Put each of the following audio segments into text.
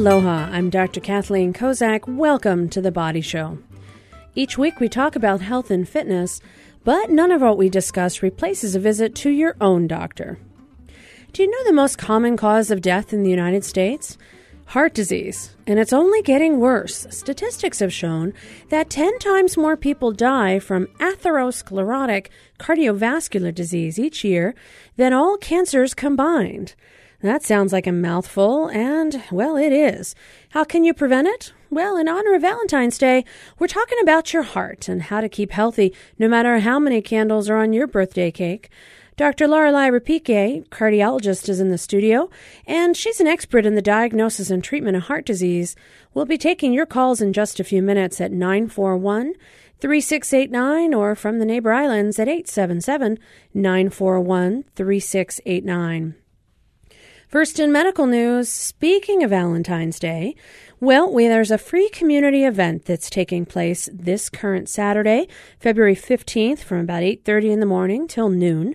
Aloha, I'm Dr. Kathleen Kozak. Welcome to The Body Show. Each week we talk about health and fitness, but none of what we discuss replaces a visit to your own doctor. Do you know the most common cause of death in the United States? Heart disease, and it's only getting worse. Statistics have shown that 10 times more people die from atherosclerotic cardiovascular disease each year than all cancers combined. That sounds like a mouthful, and, well, it is. How can you prevent it? Well, in honor of Valentine's Day, we're talking about your heart and how to keep healthy no matter how many candles are on your birthday cake. Dr. Lorelei Repique, cardiologist, is in the studio, and she's an expert in the diagnosis and treatment of heart disease. We'll be taking your calls in just a few minutes at 941 3689 or from the neighbor islands at 877 941 3689. First in medical news, speaking of Valentine's Day, well, we, there's a free community event that's taking place this current Saturday, February 15th from about 8:30 in the morning till noon.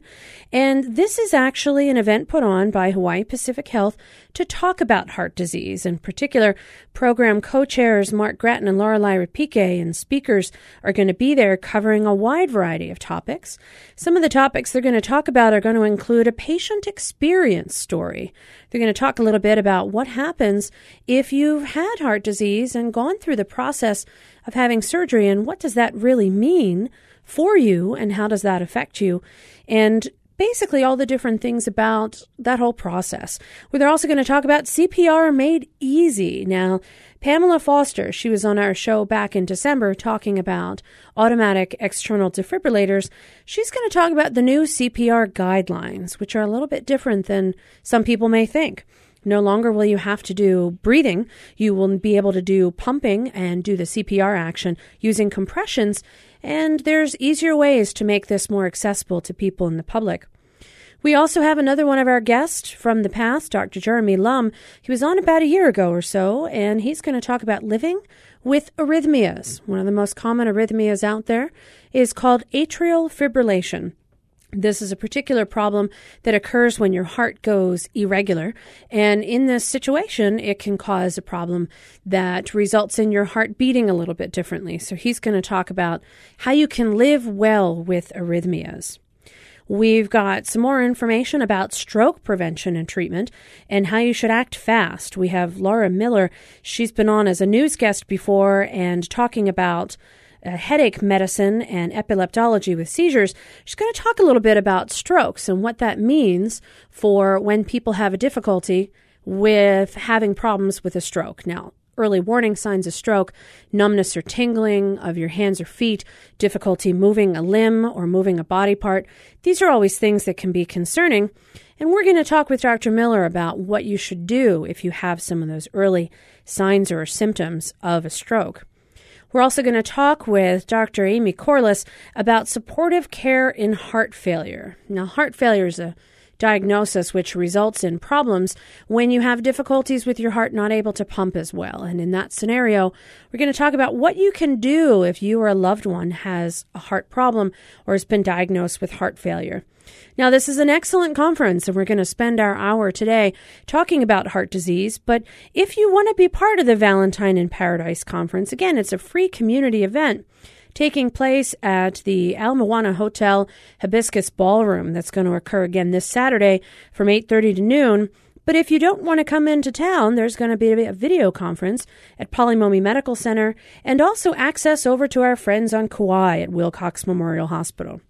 And this is actually an event put on by Hawaii Pacific Health to talk about heart disease. In particular, program co-chairs Mark Grattan and Lorelei Repique and speakers are going to be there covering a wide variety of topics. Some of the topics they're going to talk about are going to include a patient experience story. They're going to talk a little bit about what happens if you've had heart disease and gone through the process of having surgery and what does that really mean for you and how does that affect you. And basically all the different things about that whole process. Well, they're also going to talk about CPR made easy. Now, Pamela Foster, she was on our show back in December talking about automatic external defibrillators. She's going to talk about the new CPR guidelines, which are a little bit different than some people may think. No longer will you have to do breathing. You will be able to do pumping and do the CPR action using compressions and there's easier ways to make this more accessible to people in the public. We also have another one of our guests from the past, Dr. Jeremy Lum. He was on about a year ago or so, and he's going to talk about living with arrhythmias. One of the most common arrhythmias out there is called atrial fibrillation. This is a particular problem that occurs when your heart goes irregular. And in this situation, it can cause a problem that results in your heart beating a little bit differently. So he's going to talk about how you can live well with arrhythmias. We've got some more information about stroke prevention and treatment and how you should act fast. We have Laura Miller. She's been on as a news guest before and talking about headache medicine and epileptology with seizures. She's going to talk a little bit about strokes and what that means for when people have a difficulty with having problems with a stroke. Now, early warning signs of stroke, numbness or tingling of your hands or feet, difficulty moving a limb or moving a body part. These are always things that can be concerning. And we're going to talk with Dr. Miller about what you should do if you have some of those early signs or symptoms of a stroke. We're also going to talk with Dr. Amy Corliss about supportive care in heart failure. Now, heart failure is a diagnosis which results in problems when you have difficulties with your heart not able to pump as well. And in that scenario, we're going to talk about what you can do if you or a loved one has a heart problem or has been diagnosed with heart failure. Now, this is an excellent conference, and we're going to spend our hour today talking about heart disease. But if you want to be part of the Valentine in Paradise conference, again, it's a free community event taking place at the Ala Moana Hotel Hibiscus Ballroom. That's going to occur again this Saturday from 8:30 to noon. But if you don't want to come into town, there's going to be a video conference at Pali Medical Center and also access over to our friends on Kauai at Wilcox Memorial Hospital.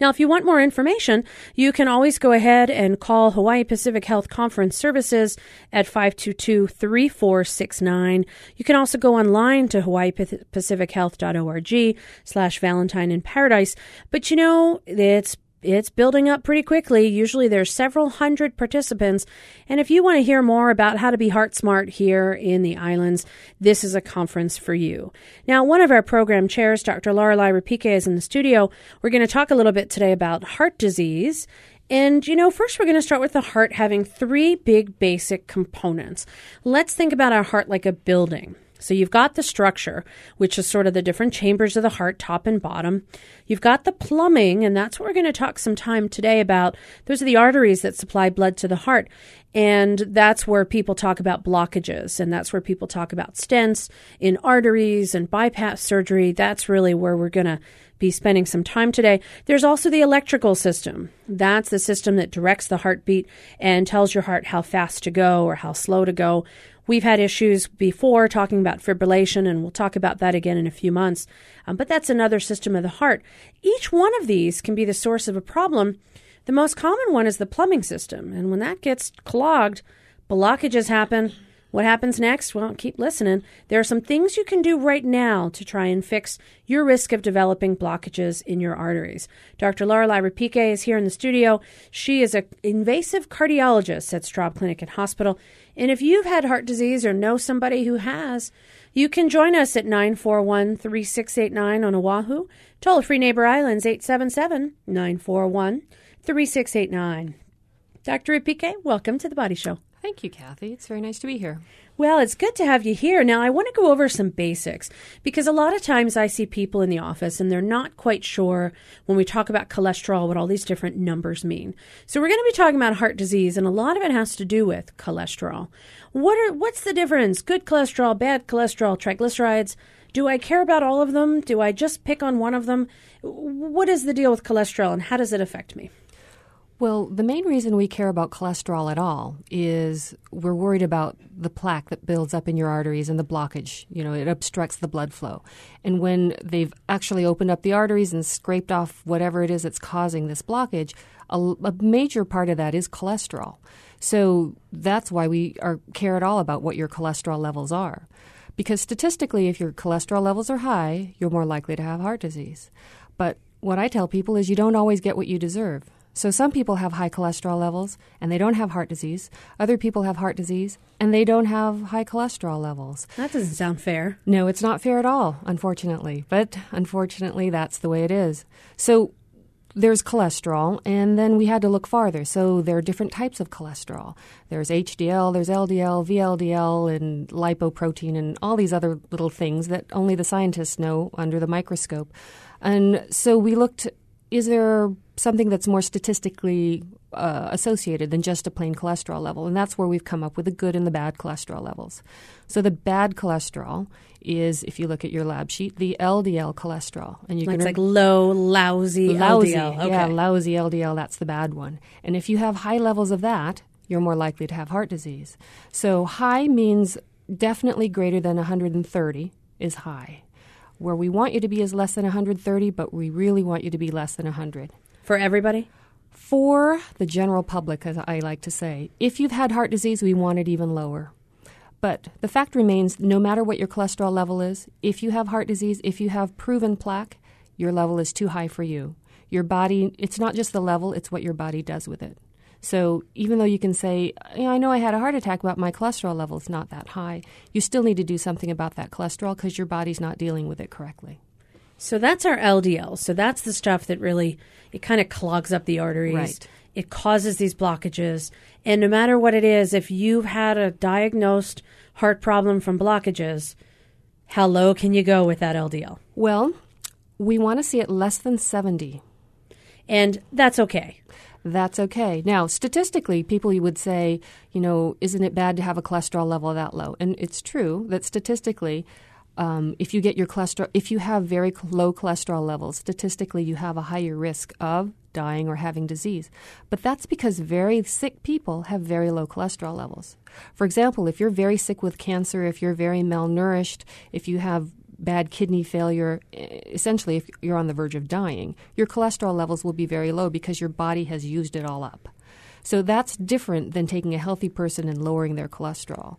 Now, if you want more information, you can always go ahead and call Hawaii Pacific Health Conference Services at 522 3469. You can also go online to hawaiipacifichealth.org slash Valentine in Paradise. But you know, it's it's building up pretty quickly. Usually there's several hundred participants. And if you want to hear more about how to be heart smart here in the islands, this is a conference for you. Now, one of our program chairs, Dr. Lorelei Repique, is in the studio. We're going to talk a little bit today about heart disease. And, you know, first we're going to start with the heart having three big basic components. Let's think about our heart like a building. So you've got the structure, which is sort of the different chambers of the heart, top and bottom. You've got the plumbing, and that's what we're going to talk some time today about. Those are the arteries that supply blood to the heart. And that's where people talk about blockages, and that's where people talk about stents in arteries and bypass surgery. That's really where we're going to be spending some time today. There's also the electrical system. That's the system that directs the heartbeat and tells your heart how fast to go or how slow to go. We've had issues before talking about fibrillation, and we'll talk about that again in a few months. Um, but that's another system of the heart. Each one of these can be the source of a problem. The most common one is the plumbing system, and when that gets clogged, blockages happen. What happens next? Well, keep listening. There are some things you can do right now to try and fix your risk of developing blockages in your arteries. Dr. Lorelei Repique is here in the studio. She is an invasive cardiologist at Straub Clinic and Hospital. And if you've had heart disease or know somebody who has, you can join us at 941 3689 on Oahu. Toll free Neighbor Islands 877 941 3689. Dr. Repique, welcome to the Body Show. Thank you, Kathy. It's very nice to be here. Well, it's good to have you here. Now, I want to go over some basics because a lot of times I see people in the office and they're not quite sure when we talk about cholesterol what all these different numbers mean. So, we're going to be talking about heart disease, and a lot of it has to do with cholesterol. What are what's the difference? Good cholesterol, bad cholesterol, triglycerides? Do I care about all of them? Do I just pick on one of them? What is the deal with cholesterol and how does it affect me? Well, the main reason we care about cholesterol at all is we're worried about the plaque that builds up in your arteries and the blockage. You know, it obstructs the blood flow. And when they've actually opened up the arteries and scraped off whatever it is that's causing this blockage, a, a major part of that is cholesterol. So that's why we are care at all about what your cholesterol levels are. Because statistically, if your cholesterol levels are high, you're more likely to have heart disease. But what I tell people is you don't always get what you deserve. So some people have high cholesterol levels and they don't have heart disease. Other people have heart disease and they don't have high cholesterol levels. That doesn't sound fair. No, it's not fair at all, unfortunately. But unfortunately, that's the way it is. So there's cholesterol, and then we had to look farther. So there are different types of cholesterol. There's HDL, there's LDL, VLDL, and lipoprotein, and all these other little things that only the scientists know under the microscope. And so we looked is there something that's more statistically uh, associated than just a plain cholesterol level? And that's where we've come up with the good and the bad cholesterol levels. So the bad cholesterol is, if you look at your lab sheet, the LDL cholesterol, and you can it's like low, lousy, lousy LDL. Okay. Yeah, lousy LDL. That's the bad one. And if you have high levels of that, you're more likely to have heart disease. So high means definitely greater than 130 is high where we want you to be is less than 130, but we really want you to be less than 100. For everybody? For the general public, as I like to say. If you've had heart disease, we want it even lower. But the fact remains no matter what your cholesterol level is, if you have heart disease, if you have proven plaque, your level is too high for you. Your body, it's not just the level, it's what your body does with it. So even though you can say, I know I had a heart attack, but my cholesterol level is not that high, you still need to do something about that cholesterol because your body's not dealing with it correctly. So that's our LDL. So that's the stuff that really it kind of clogs up the arteries. Right. It causes these blockages. And no matter what it is, if you've had a diagnosed heart problem from blockages, how low can you go with that LDL? Well, we want to see it less than 70. And that's okay that's okay. Now, statistically, people you would say, you know, isn't it bad to have a cholesterol level that low? And it's true that statistically, um, if you get your cholesterol, if you have very low cholesterol levels, statistically, you have a higher risk of dying or having disease. But that's because very sick people have very low cholesterol levels. For example, if you're very sick with cancer, if you're very malnourished, if you have bad kidney failure, essentially, if you're on the verge of dying, your cholesterol levels will be very low because your body has used it all up. So that's different than taking a healthy person and lowering their cholesterol.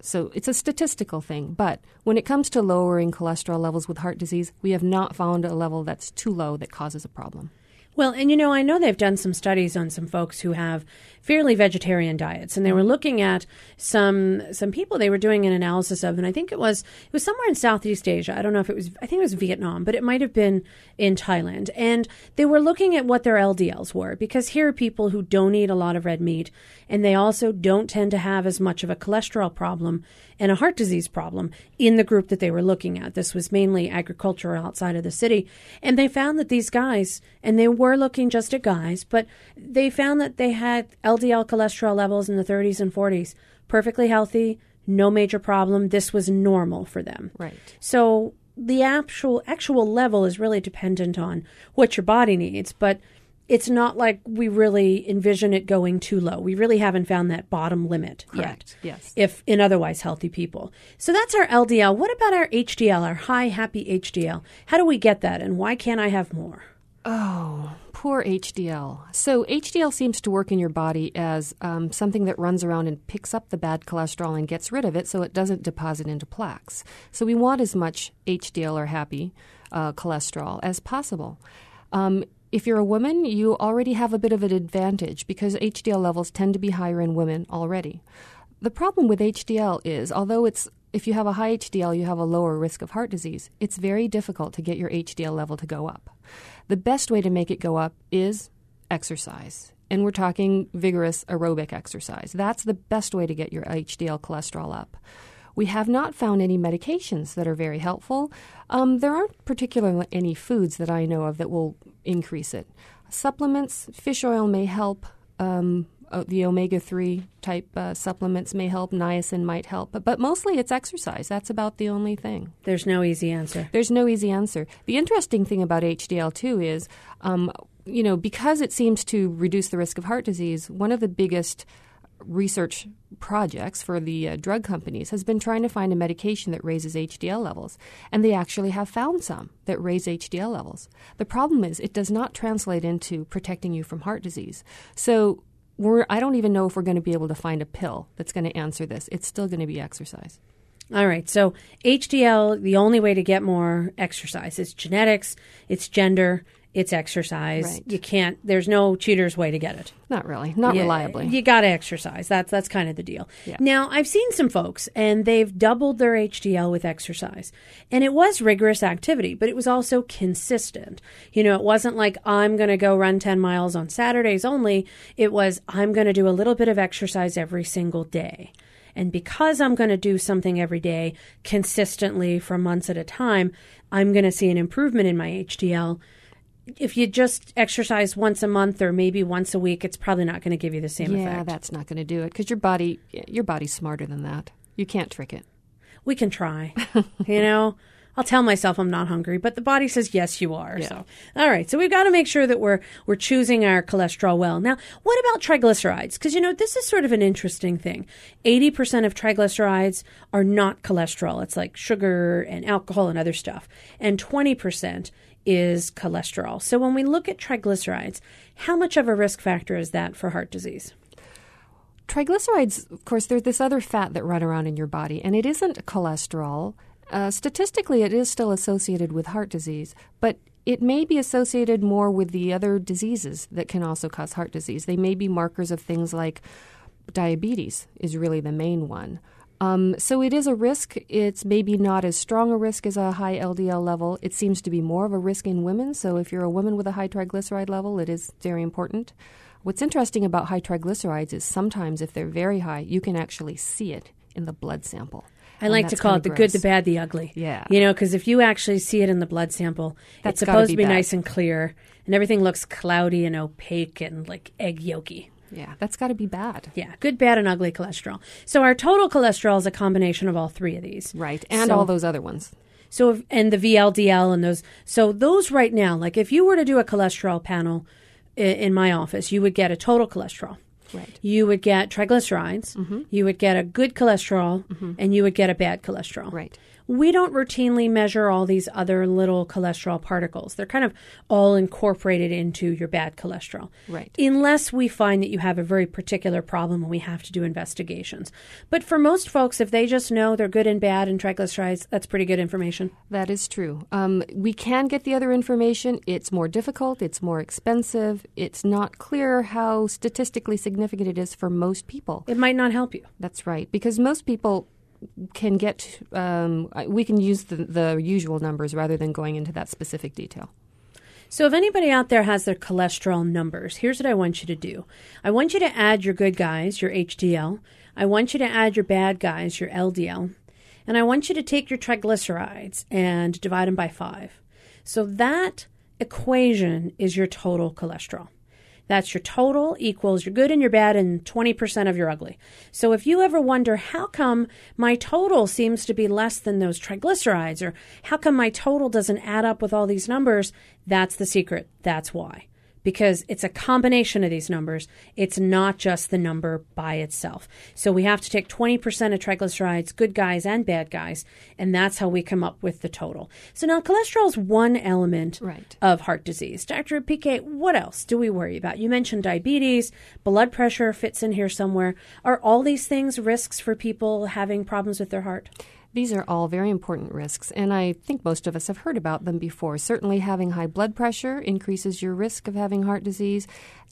So it's a statistical thing. But when it comes to lowering cholesterol levels with heart disease, we have not found a level that's too low that causes a problem. Well, and you know, I know they've done some studies on some folks who have fairly vegetarian diets, and they were looking at some some people they were doing an analysis of, and I think it was it was somewhere in Southeast Asia. I don't know if it was I think it was Vietnam, but it might have been in Thailand, and they were looking at what their LDLs were because here are people who don't eat a lot of red meat, and they also don't tend to have as much of a cholesterol problem and a heart disease problem in the group that they were looking at. This was mainly agricultural outside of the city, and they found that these guys, and they were looking just at guys, but they found that they had LDL cholesterol levels in the 30s and 40s, perfectly healthy, no major problem. This was normal for them. Right. So the actual actual level is really dependent on what your body needs, but it's not like we really envision it going too low. We really haven't found that bottom limit Correct. yet. Yes. If in otherwise healthy people. So that's our LDL. What about our HDL, our high happy HDL? How do we get that and why can't I have more? Oh, poor HDL. So, HDL seems to work in your body as um, something that runs around and picks up the bad cholesterol and gets rid of it so it doesn't deposit into plaques. So, we want as much HDL or happy uh, cholesterol as possible. Um, if you're a woman, you already have a bit of an advantage because HDL levels tend to be higher in women already. The problem with HDL is, although it's if you have a high HDL, you have a lower risk of heart disease. It's very difficult to get your HDL level to go up. The best way to make it go up is exercise. And we're talking vigorous aerobic exercise. That's the best way to get your HDL cholesterol up. We have not found any medications that are very helpful. Um, there aren't particularly any foods that I know of that will increase it. Supplements, fish oil may help. Um, the omega 3 type uh, supplements may help, niacin might help, but, but mostly it's exercise. That's about the only thing. There's no easy answer. There's no easy answer. The interesting thing about HDL two is, um, you know, because it seems to reduce the risk of heart disease, one of the biggest research projects for the uh, drug companies has been trying to find a medication that raises HDL levels. And they actually have found some that raise HDL levels. The problem is it does not translate into protecting you from heart disease. So we're, I don't even know if we're going to be able to find a pill that's going to answer this. It's still going to be exercise. All right. So HDL, the only way to get more exercise is genetics, it's gender, it's exercise. Right. You can't. There's no cheater's way to get it. Not really, not reliably. You got to exercise. That's that's kind of the deal. Yeah. Now, I've seen some folks and they've doubled their HDL with exercise. And it was rigorous activity, but it was also consistent. You know, it wasn't like I'm going to go run 10 miles on Saturdays only. It was I'm going to do a little bit of exercise every single day. And because I'm going to do something every day consistently for months at a time, I'm going to see an improvement in my HDL if you just exercise once a month or maybe once a week, it's probably not going to give you the same yeah, effect. Yeah, that's not going to do it because your body, your body's smarter than that. You can't trick it. We can try. you know, I'll tell myself I'm not hungry, but the body says yes, you are. Yeah. So, all right. So we've got to make sure that we're we're choosing our cholesterol well. Now, what about triglycerides? Because you know this is sort of an interesting thing. Eighty percent of triglycerides are not cholesterol. It's like sugar and alcohol and other stuff, and twenty percent is cholesterol. So when we look at triglycerides, how much of a risk factor is that for heart disease? Triglycerides, of course, there's this other fat that run around in your body, and it isn't cholesterol. Uh, statistically, it is still associated with heart disease, but it may be associated more with the other diseases that can also cause heart disease. They may be markers of things like diabetes, is really the main one. Um, so it is a risk. It's maybe not as strong a risk as a high LDL level. It seems to be more of a risk in women. So if you're a woman with a high triglyceride level, it is very important. What's interesting about high triglycerides is sometimes if they're very high, you can actually see it in the blood sample. I And like to call it the good, the bad, the ugly. Yeah. You know, because if you actually see it in the blood sample, That's it's supposed be to be bad. nice and clear, and everything looks cloudy and opaque and like egg yolky. Yeah, that's got to be bad. Yeah, good, bad, and ugly cholesterol. So our total cholesterol is a combination of all three of these. Right. And So- all those other ones. So if, and the VLDL and those. So those right now, like if you were to do a cholesterol panel i- in my office, you would get a total cholesterol. Right. You would get triglycerides. Mm-hmm. You would get a good cholesterol, mm-hmm. and you would get a bad cholesterol. Right. We don't routinely measure all these other little cholesterol particles. They're kind of all incorporated into your bad cholesterol. Right. Unless we find that you have a very particular problem and we have to do investigations. But for most folks, if they just know they're good and bad in triglycerides, that's pretty good information. That is true. Um, we can get the other information. It's more difficult, it's more expensive, it's not clear how statistically significant it is for most people. It might not help you. That's right, because most people can get, um, we can use the, the usual numbers rather than going into that specific detail. So, if anybody out there has their cholesterol numbers, here's what I want you to do I want you to add your good guys, your HDL. I want you to add your bad guys, your LDL. And I want you to take your triglycerides and divide them by five. So, that equation is your total cholesterol. That's your total equals your good and your bad and 20% of your ugly. So if you ever wonder, how come my total seems to be less than those triglycerides, or how come my total doesn't add up with all these numbers, that's the secret. That's why because it's a combination of these numbers. It's not just the number by itself. So we have to take 20% of triglycerides, good guys and bad guys, and that's how we come up with the total. So now cholesterol is one element right. of heart disease. Dr. Repique, what else do we worry about? You mentioned diabetes, blood pressure fits in here somewhere. Are all these things risks for people having problems with their heart? These are all very important risks, and I think most of us have heard about them before. Certainly, having high blood pressure increases your risk of having heart disease.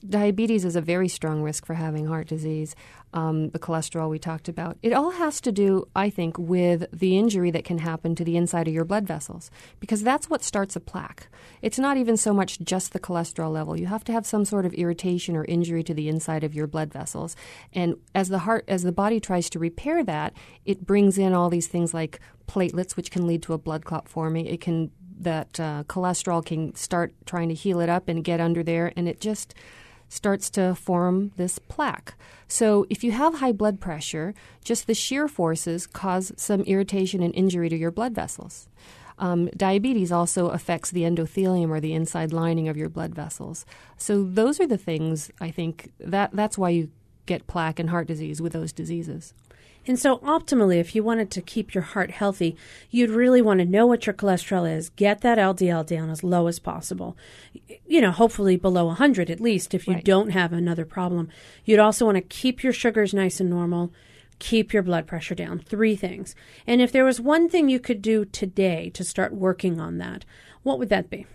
Diabetes is a very strong risk for having heart disease um, the cholesterol we talked about. It all has to do, I think, with the injury that can happen to the inside of your blood vessels, because that's what starts a plaque. It's not even so much just the cholesterol level. You have to have some sort of irritation or injury to the inside of your blood vessels, and as the heart, as the body tries to repair that, it brings in all these things like platelets, which can lead to a blood clot forming. It can that uh, cholesterol can start trying to heal it up and get under there, and it just starts to form this plaque. So, if you have high blood pressure, just the shear forces cause some irritation and injury to your blood vessels. Um, diabetes also affects the endothelium or the inside lining of your blood vessels. So, those are the things I think that that's why you get plaque and heart disease with those diseases. And so, optimally, if you wanted to keep your heart healthy, you'd really want to know what your cholesterol is, get that LDL down as low as possible. You know, hopefully below 100 at least if you right. don't have another problem. You'd also want to keep your sugars nice and normal, keep your blood pressure down. Three things. And if there was one thing you could do today to start working on that, what would that be?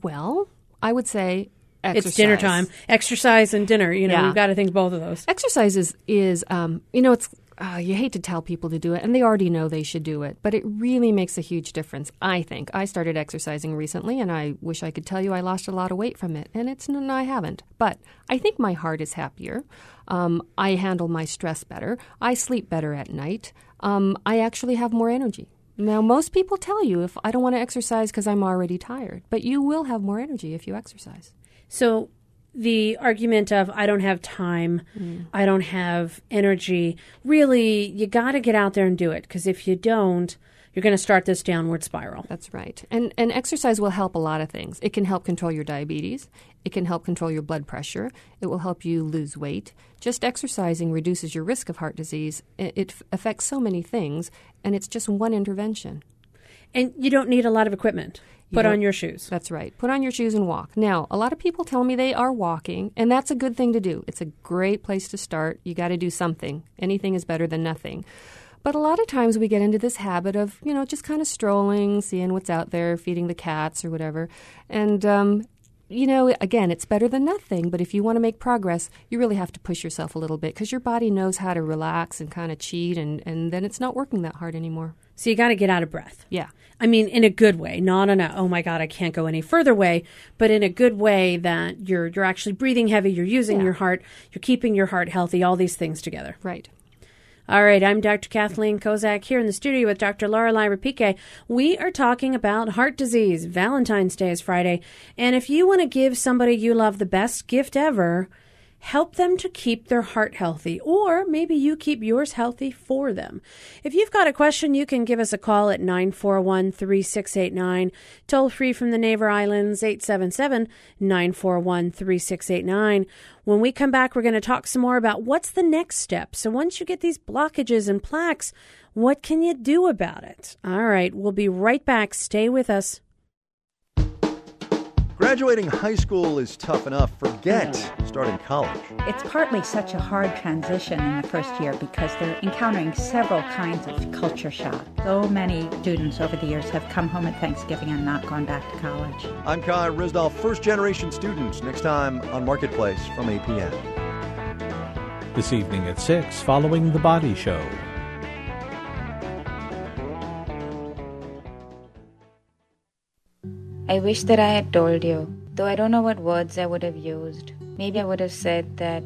Well, I would say Exercise. It's dinner time. Exercise and dinner. You know, Yeah. we've got to think both of those. Exercise is, is um, you know, it's uh, you hate to tell people to do it, and they already know they should do it, but it really makes a huge difference. I think I started exercising recently, and I wish I could tell you I lost a lot of weight from it, and it's no, I haven't. But I think my heart is happier. Um, I handle my stress better. I sleep better at night. Um, I actually have more energy. Now, most people tell you if I don't want to exercise because I'm already tired, but you will have more energy if you exercise. So the argument of I don't have time, mm. I don't have energy, really, you got to get out there and do it because if you don't, you're going to start this downward spiral. That's right. And and exercise will help a lot of things. It can help control your diabetes. It can help control your blood pressure. It will help you lose weight. Just exercising reduces your risk of heart disease. It, it affects so many things, and it's just one intervention. And you don't need a lot of equipment. You Put on your shoes. That's right. Put on your shoes and walk. Now, a lot of people tell me they are walking, and that's a good thing to do. It's a great place to start. You got to do something. Anything is better than nothing. But a lot of times we get into this habit of, you know, just kind of strolling, seeing what's out there, feeding the cats or whatever. And, um, you know, again, it's better than nothing. But if you want to make progress, you really have to push yourself a little bit because your body knows how to relax and kind of cheat, and, and then it's not working that hard anymore. So you got to get out of breath. Yeah. I mean, in a good way, not in a oh my god, I can't go any further way, but in a good way that you're you're actually breathing heavy, you're using Yeah. your heart, you're keeping your heart healthy, all these things together. Right. All right, I'm Dr. Kathleen Kozak here in the studio with Dr. Lorelei Repique. We are talking about heart disease. Valentine's Day is Friday, and if you want to give somebody you love the best gift ever, help them to keep their heart healthy, or maybe you keep yours healthy for them. If you've got a question, you can give us a call at 941 3689, toll free from the Neighbor Islands, 877 941 3689. When we come back, we're going to talk some more about what's the next step. So once you get these blockages and plaques, what can you do about it? All right, we'll be right back. Stay with us. Graduating high school is tough enough. Forget starting college. It's partly such a hard transition in the first year because they're encountering several kinds of culture shock. So many students over the years have come home at Thanksgiving and not gone back to college. I'm Kai Ryssdal, first generation students. Next time on Marketplace from APM. This evening at 6, following The Body Show. I wish that I had told you, though I don't know what words I would have used. Maybe I would have said that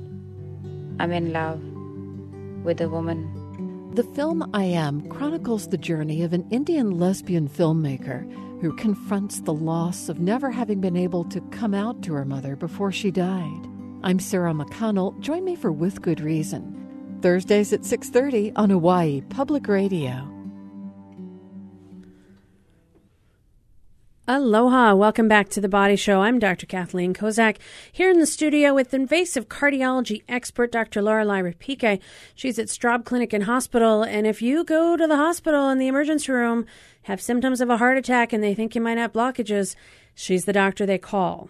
I'm in love with a woman. The film I Am chronicles the journey of an Indian lesbian filmmaker who confronts the loss of never having been able to come out to her mother before she died. I'm Sarah McConnell. Join me for With Good Reason. Thursdays at 6:30 on Hawaii Public Radio. Aloha. Welcome back to the Body Show. I'm Dr. Kathleen Kozak here in the studio with invasive cardiology expert Dr. Lorelei Repique. She's at Straub Clinic and Hospital. And if you go to the hospital in the emergency room, have symptoms of a heart attack, and they think you might have blockages, she's the doctor they call.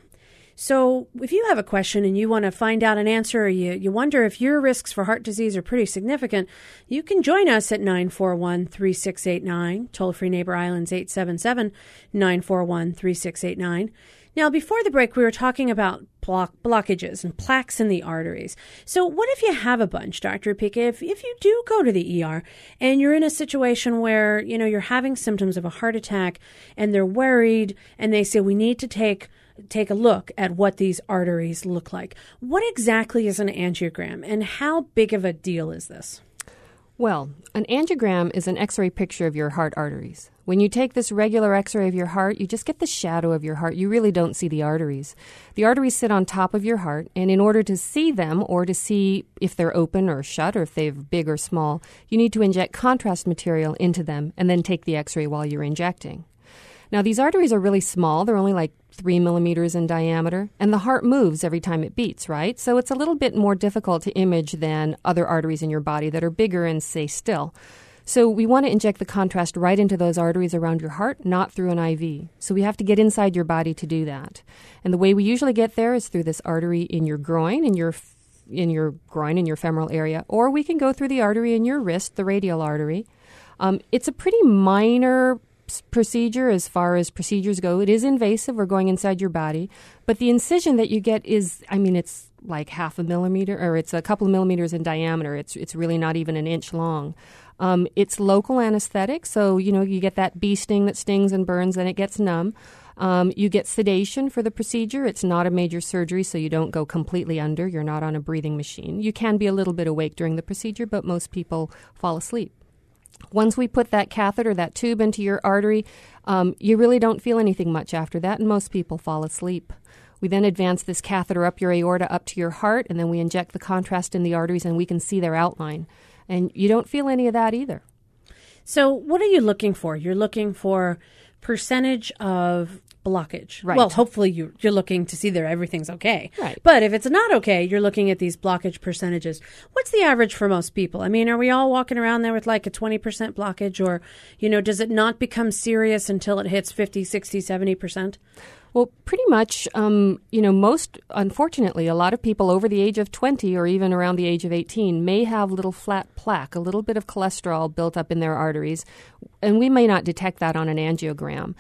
So, if you have a question and you want to find out an answer, or you, you wonder if your risks for heart disease are pretty significant, you can join us at 941 3689, toll free Neighbor Islands 877 941 3689. Now, before the break, we were talking about block, blockages and plaques in the arteries. So, what if you have a bunch, Dr. Repique? If, if you do go to the ER and you're in a situation where, you know, you're having symptoms of a heart attack and they're worried and they say, we need to take take a look at what these arteries look like. What exactly is an angiogram and how big of a deal is this? Well, an angiogram is an x ray picture of your heart arteries. When you take this regular x ray of your heart, you just get the shadow of your heart. You really don't see the arteries. The arteries sit on top of your heart, and in order to see them or to see if they're open or shut or if they're big or small, you need to inject contrast material into them and then take the x ray while you're injecting. Now, these arteries are really small. They're only like three millimeters in diameter, and the heart moves every time it beats, right? So it's a little bit more difficult to image than other arteries in your body that are bigger and stay still. So we want to inject the contrast right into those arteries around your heart, not through an IV. So we have to get inside your body to do that. And the way we usually get there is through this artery in your groin, in your in your groin, in your femoral area, or we can go through the artery in your wrist, the radial artery. Um, it's a pretty minor procedure as far as procedures go. It is invasive. We're going inside your body. But the incision that you get is, I mean, it's like half a millimeter or it's a couple of millimeters in diameter. It's, it's really not even an inch long. Um, it's local anesthetic, so you know you get that bee sting that stings and burns, and it gets numb. Um, you get sedation for the procedure. It's not a major surgery, so you don't go completely under. You're not on a breathing machine. You can be a little bit awake during the procedure, but most people fall asleep. Once we put that catheter, that tube into your artery, um, you really don't feel anything much after that, and most people fall asleep. We then advance this catheter up your aorta up to your heart, and then we inject the contrast in the arteries, and we can see their outline. And you don't feel any of that either. So, what are you looking for? You're looking for percentage of blockage. Right. Well, hopefully you, you're looking to see that everything's okay. Right. But if it's not okay, you're looking at these blockage percentages. What's the average for most people? I mean, are we all walking around there with like a 20% blockage or, you know, does it not become serious until it hits 50, 60, 70%? Well, pretty much, um, you know, most, unfortunately, a lot of people over the age of 20 or even around the age of 18 may have little flat plaque, a little bit of cholesterol built up in their arteries, and we may not detect that on an angiogram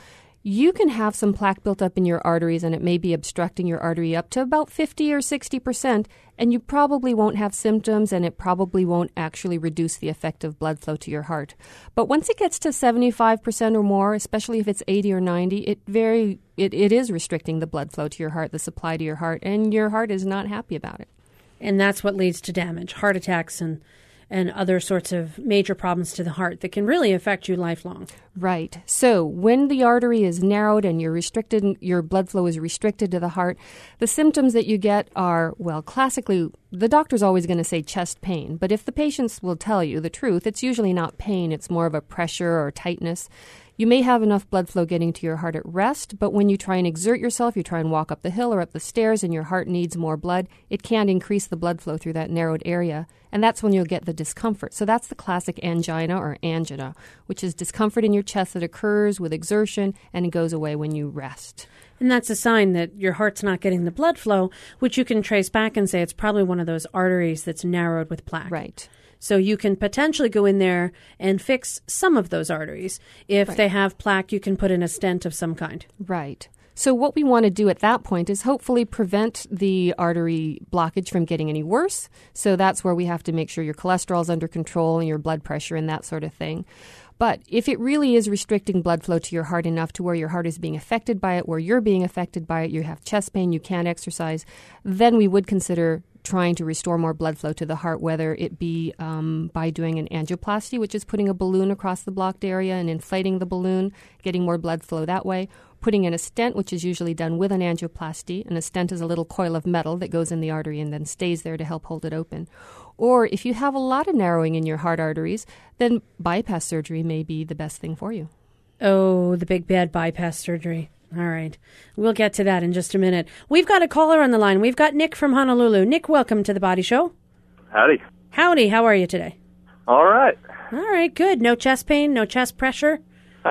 you can have some plaque built up in your arteries and it may be obstructing your artery up to about 50 or 60%, and you probably won't have symptoms and it probably won't actually reduce the effective blood flow to your heart. But once it gets to 75% or more, especially if it's 80 or 90, it very it, it is restricting the blood flow to your heart, the supply to your heart, and your heart is not happy about it. And that's what leads to damage, heart attacks and and other sorts of major problems to the heart that can really affect you lifelong. Right. So when the artery is narrowed and you're restricted, your blood flow is restricted to the heart, the symptoms that you get are, well, classically, the doctor's always going to say chest pain. But if the patients will tell you the truth, it's usually not pain, it's more of a pressure or tightness. You may have enough blood flow getting to your heart at rest, but when you try and exert yourself, you try and walk up the hill or up the stairs, and your heart needs more blood, it can't increase the blood flow through that narrowed area. And that's when you'll get the discomfort. So that's the classic angina or angina, which is discomfort in your chest that occurs with exertion and it goes away when you rest. And that's a sign that your heart's not getting the blood flow, which you can trace back and say it's probably one of those arteries that's narrowed with plaque. Right. So you can potentially go in there and fix some of those arteries. If Right. they have plaque, you can put in a stent of some kind. Right. So, what we want to do at that point is hopefully prevent the artery blockage from getting any worse. So, that's where we have to make sure your cholesterol is under control and your blood pressure and that sort of thing. But if it really is restricting blood flow to your heart enough to where your heart is being affected by it, where you're being affected by it, you have chest pain, you can't exercise, then we would consider trying to restore more blood flow to the heart, whether it be um, by doing an angioplasty, which is putting a balloon across the blocked area and inflating the balloon, getting more blood flow that way, putting in a stent, which is usually done with an angioplasty, and a stent is a little coil of metal that goes in the artery and then stays there to help hold it open. Or if you have a lot of narrowing in your heart arteries, then bypass surgery may be the best thing for you. Oh, the big bad bypass surgery. All right. We'll get to that in just a minute. We've got a caller on the line. We've got Nick from Honolulu. Nick, welcome to the Body Show. Howdy. Howdy. How are you today? All right. All right, good. No chest pain, no chest pressure.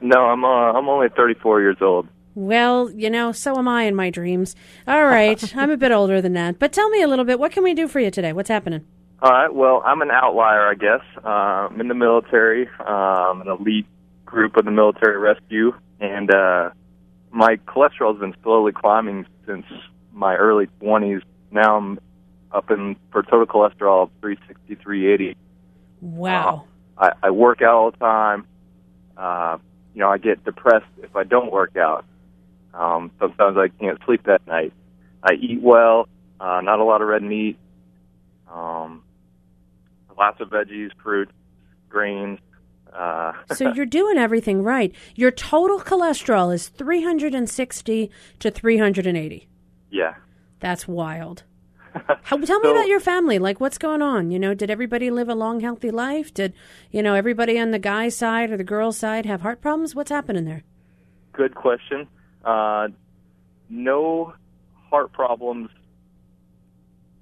No, I'm uh, I'm only 34 years old. Well, you know, so am I in my dreams. All right. I'm a bit older than that. But tell me a little bit. What can we do for you today? What's happening? All right. Well, I'm an outlier, I guess. Uh, I'm in the military, um, an elite group of the military rescue, and uh, my cholesterol has been slowly climbing since my early 20s. Now I'm up in for total cholesterol of 360, 380. Wow. I, I work out all the time. Uh, you know, I get depressed if I don't work out. Um, sometimes I can't sleep that night. I eat well, uh, not a lot of red meat, um, lots of veggies, fruits, grains. Uh, so you're doing everything right. Your total cholesterol is 360 to 380. yeah. That's wild. How, tell me about your family. Like, what's going on? You know, did everybody live a long, healthy life? Did, you know, everybody on the guy's side or the girl's side have heart problems? What's happening there? Good question. Uh, no heart problems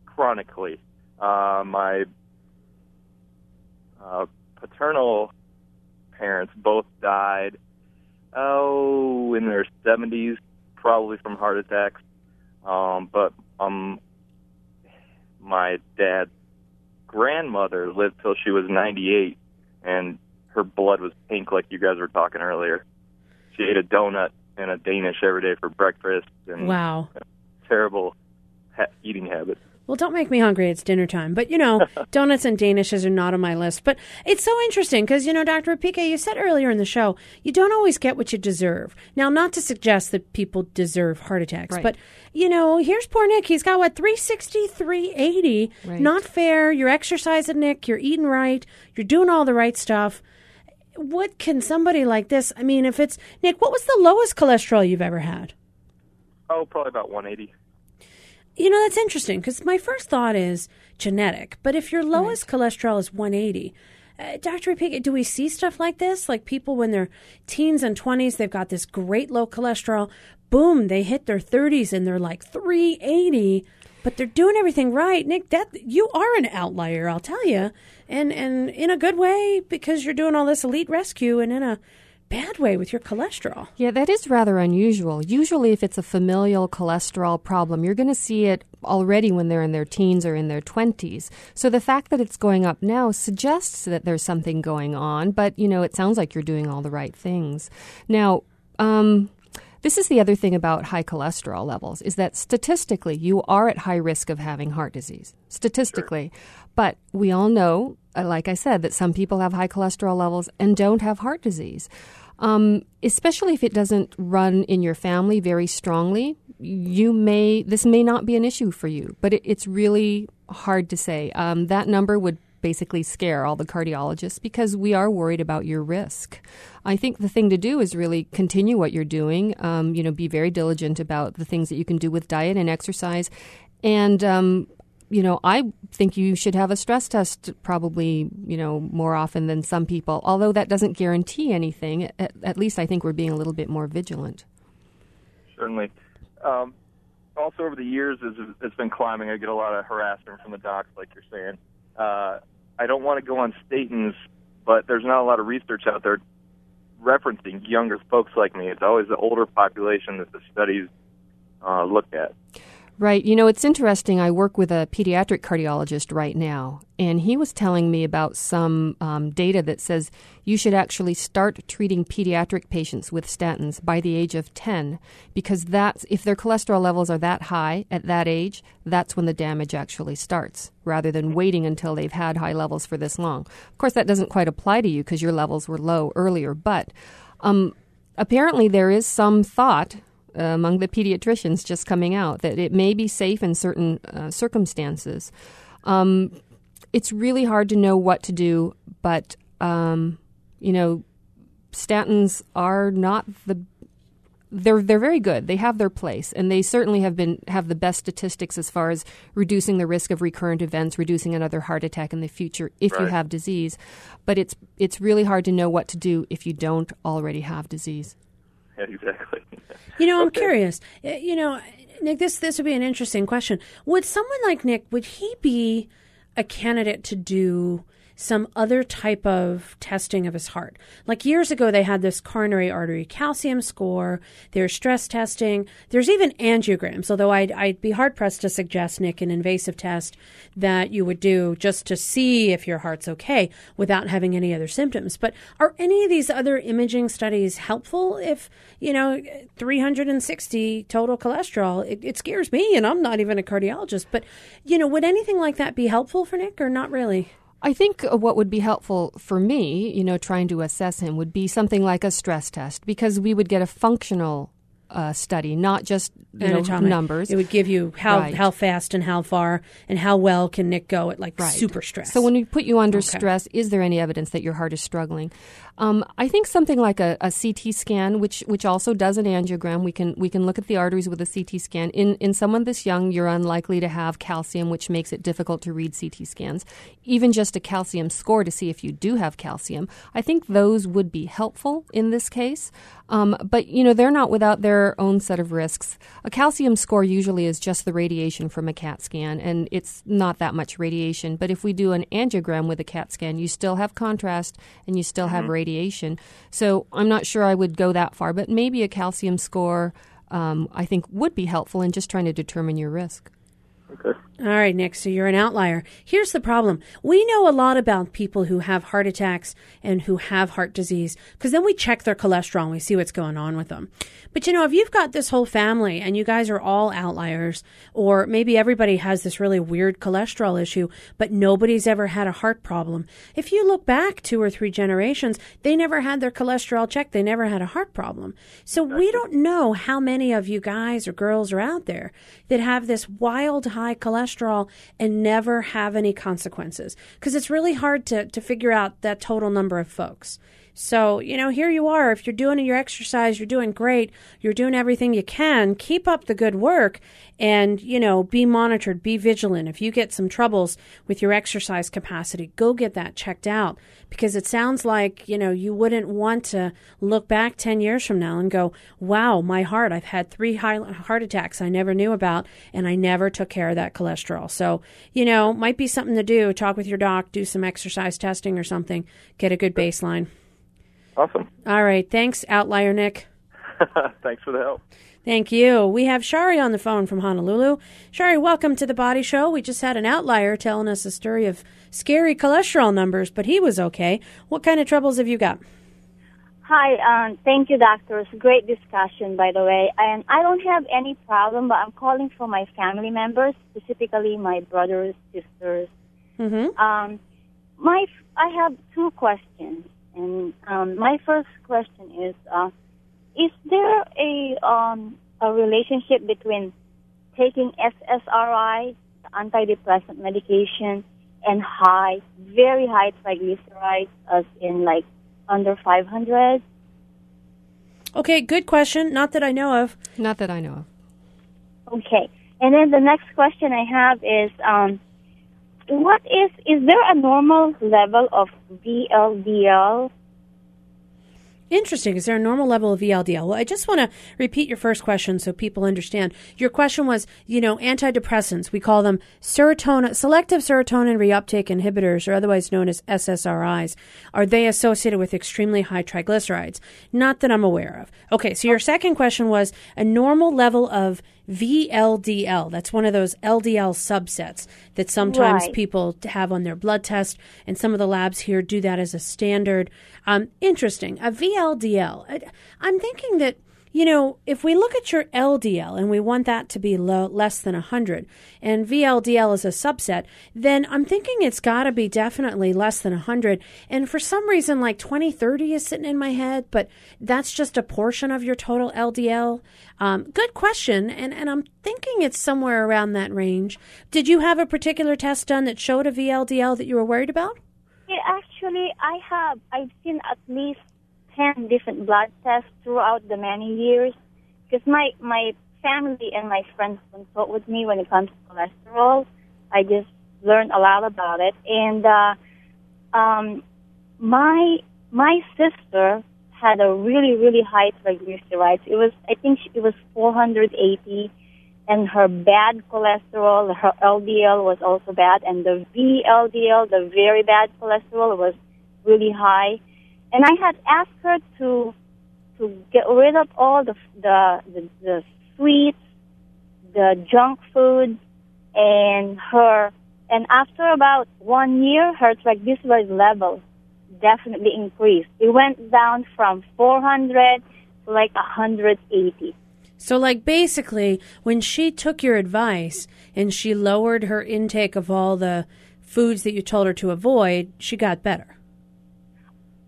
chronically. Uh, my uh, paternal parents both died, oh, in their 70s, probably from heart attacks. Um, but um, my dad's grandmother lived till she was 98, and her blood was pink, like you guys were talking earlier. She ate a donut and a Danish every day for breakfast, and Wow. terrible ha- eating habits. Well, don't make me hungry. It's dinner time. But, you know, donuts and Danishes are not on my list. But it's so interesting because, you know, Dr. Repique, you said earlier in the show, you don't always get what you deserve. Now, not to suggest that people deserve heart attacks, Right. but, you know, here's poor Nick. He's got, what, 360, 380? Right. Not fair. You're exercising, Nick. You're eating right. You're doing all the right stuff. What can somebody like this, I mean, if it's, Nick, what was the lowest cholesterol you've ever had? Oh, probably about 180. You know, that's interesting because my first thought is genetic. But if your lowest cholesterol is 180, uh, Dr. Pickett, do we see stuff like this? Like people when they're teens and 20s, they've got this great low cholesterol. Boom, they hit their 30s and they're like 380, but they're doing everything right. Nick, that you are an outlier, I'll tell you. And and in a good way because you're doing all this elite rescue and in a bad way with your cholesterol. Yeah, that is rather unusual. Usually, if it's a familial cholesterol problem, you're going to see it already when they're in their teens or in their 20s. So the fact that it's going up now suggests that there's something going on, but you know, it sounds like you're doing all the right things. Now, um, this is the other thing about high cholesterol levels is that statistically you are at high risk of having heart disease. Statistically. But we all know, like I said, that some people have high cholesterol levels and don't have heart disease. Um, especially if it doesn't run in your family very strongly, you may this may not be an issue for you, but it, it's really hard to say. Um, that number would basically scare all the cardiologists because we are worried about your risk. I think the thing to do is really continue what you're doing. Um, you know, be very diligent about the things that you can do with diet and exercise, and um, you know, I think you should have a stress test probably, you know, more often than some people. Although that doesn't guarantee anything. At, at least I think we're being a little bit more vigilant. Certainly. Um, also, over the years, as it's been climbing, I get a lot of harassment from the docs, like you're saying. Uh, I don't want to go on statins, but there's not a lot of research out there referencing younger folks like me. It's always the older population that the studies uh, look at. Right. You know, it's interesting. I work with a pediatric cardiologist right now, and he was telling me about some um, data that says you should actually start treating pediatric patients with statins by the age of 10 because that's if their cholesterol levels are that high at that age, that's when the damage actually starts rather than waiting until they've had high levels for this long. Of course, that doesn't quite apply to you because your levels were low earlier, but um, apparently there is some thought among the pediatricians just coming out that it may be safe in certain uh, circumstances. Um, it's really hard to know what to do, but um, you know, statins are not the they're they're very good. They have their place, and they certainly have been have the best statistics as far as reducing the risk of recurrent events, reducing another heart attack in the future if right. you have disease. But it's it's really hard to know what to do if you don't already have disease. Exactly. You know, I'm okay. curious. You know, Nick, this this would be an interesting question. Would someone like Nick would he be a candidate to do some other type of testing of his heart. Like years ago, they had this coronary artery calcium score, there's stress testing, there's even angiograms, although I'd, I'd be hard pressed to suggest, Nick, an invasive test that you would do just to see if your heart's okay without having any other symptoms. But are any of these other imaging studies helpful if, you know, 360 total cholesterol? It, it scares me, and I'm not even a cardiologist, but, you know, would anything like that be helpful for Nick or not really? I think uh, what would be helpful for me, you know, trying to assess him would be something like a stress test because we would get a functional uh, study, not just you know, numbers. It would give you how right. how fast and how far and how well can Nick go at like right. super stress. So when we put you under okay. stress, is there any evidence that your heart is struggling? Um, I think something like a, a, CT scan, which which also does an angiogram, we can we can look at the arteries with a CT scan. In in someone this young, you're unlikely to have calcium, which makes it difficult to read CT scans. Even just a calcium score to see if you do have calcium, I think those would be helpful in this case. Um, but you know they're not without their own set of risks. A calcium score usually is just the radiation from a CAT scan, and it's not that much radiation. But if we do an angiogram with a CAT scan, you still have contrast and you still mm-hmm. have radiation radiation. So I'm not sure I would go that far, but maybe a calcium score um, I think would be helpful in just trying to determine your risk. Okay. All right, Nick, so you're an outlier. Here's the problem. We know a lot about people who have heart attacks and who have heart disease because then we check their cholesterol and we see what's going on with them. But you know, if you've got this whole family and you guys are all outliers, or maybe everybody has this really weird cholesterol issue, but nobody's ever had a heart problem, if you look back two or three generations, they never had their cholesterol checked. They never had a heart problem. So we don't know how many of you guys or girls are out there that have this wild high cholesterol and never have any consequences because it's really hard to, to figure out that total number of folks. So, you know, here you are. If you're doing your exercise, you're doing great. You're doing everything you can. Keep up the good work and, you know, be monitored, be vigilant. If you get some troubles with your exercise capacity, go get that checked out because it sounds like, you know, you wouldn't want to look back 10 years from now and go, wow, my heart, I've had three heart attacks I never knew about and I never took care of that cholesterol. So, you know, might be something to do. Talk with your doc, do some exercise testing or something, get a good baseline. Awesome. All right. Thanks, Outlier Nick. Thanks for the help. Thank you. We have Shari on the phone from Honolulu. Shari, welcome to the Body Show. We just had an outlier telling us a story of scary cholesterol numbers, but he was okay. What kind of troubles have you got? Hi, um, thank you, doctors. Great discussion, by the way. And I don't have any problem, but I'm calling for my family members, specifically my brothers, sisters. Mm-hmm. Um, my, I have two questions. And um, my first question is: uh, Is there a um, a relationship between taking SSRI, antidepressant medication, and high, very high triglycerides, as in like under 500. Okay, good question. Not that I know of. Not that I know of. Okay. And then the next question I have is, um, what is is there a normal level of VLDL? Interesting. Is there a normal level of VLDL? Well, I just want to repeat your first question so people understand. Your question was, you know, antidepressants. We call them serotonin, selective serotonin reuptake inhibitors, or otherwise known as SSRIs. Are they associated with extremely high triglycerides? Not that I'm aware of. Okay, so your second question was a normal level of VLDL. That's one of those LDL subsets that sometimes Right. people have on their blood test, and some of the labs here do that as a standard. Um, interesting. A VLDL. I- I'm thinking that you know, if we look at your LDL and we want that to be low, less than 100, and VLDL is a subset, then I'm thinking it's got to be definitely less than 100. And for some reason, like 2030 is sitting in my head, but that's just a portion of your total LDL. Um, good question. And, and I'm thinking it's somewhere around that range. Did you have a particular test done that showed a VLDL that you were worried about? Yeah, actually, I have. I've seen at least ten different blood tests throughout the many years because my my family and my friends consult with me when it comes to cholesterol. I just learned a lot about it, and uh, um, my my sister had a really really high triglycerides. It was I think she, it was 480 and her bad cholesterol, her LDL was also bad, and the VLDL, the very bad cholesterol, was really high. And I had asked her to to get rid of all the the the, the sweets, the junk food, and her. And after about one year, her triglyceride level definitely increased. It went down from 400 to like 180. So, like, basically, when she took your advice and she lowered her intake of all the foods that you told her to avoid, she got better.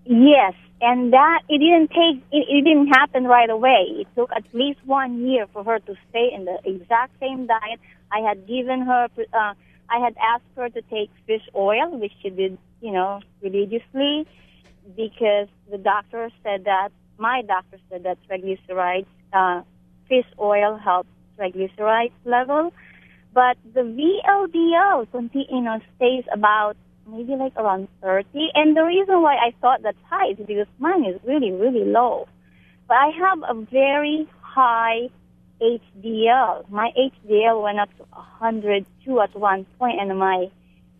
Yes, and that it didn't take it, it didn't happen right away. It took at least one year for her to stay in the exact same diet. I had given her, uh, I had asked her to take fish oil, which she did, you know, religiously, because the doctor said that my doctor said that triglycerides, uh, fish oil helps triglycerides level, but the VLDL, you know, stays about maybe like around 30. And the reason why I thought that's high is because mine is really, really low. But I have a very high HDL. My HDL went up to 102 at one point, and my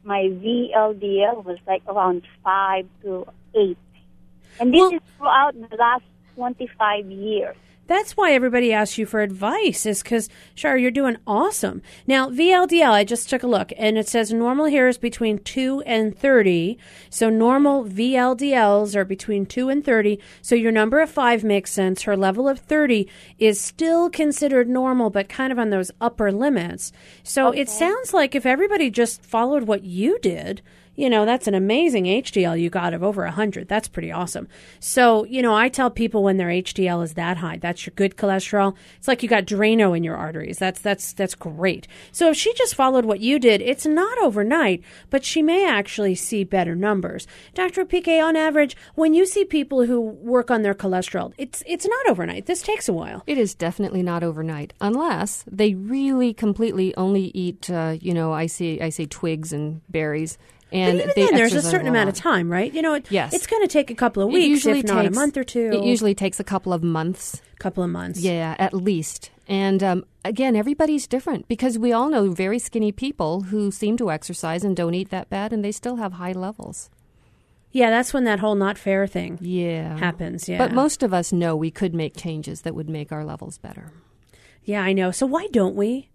my VLDL was like around 5 to 8. And this Well- is throughout the last 25 years. That's why everybody asks you for advice, is because, Shar, you're doing awesome. Now, VLDL, I just took a look, and it says normal here is between 2 and 30. So, normal VLDLs are between 2 and 30. So, your number of 5 makes sense. Her level of 30 is still considered normal, but kind of on those upper limits. So, it sounds like if everybody just followed what you did, you know, that's an amazing HDL you got of over 100. That's pretty awesome. So, you know, I tell people when their HDL is that high, that's your good cholesterol. It's like you got Drano in your arteries. That's that's that's great. So, if she just followed what you did, it's not overnight, but she may actually see better numbers. Dr. PK on average, when you see people who work on their cholesterol, it's it's not overnight. This takes a while. It is definitely not overnight, unless they really completely only eat. Uh, you know, I see, I say twigs and berries, and but even then, there's a certain amount of time, right? You know, it, Yes. it's going to take a couple of weeks, usually if not a month or two. It usually takes a couple of months. couple of months. Yeah, at least. And um, again, everybody's different because we all know very skinny people who seem to exercise and don't eat that bad, and they still have high levels. Yeah, that's when that whole not fair thing Yeah. happens. Yeah. But most of us know we could make changes that would make our levels better. Yeah, I know. So why don't we?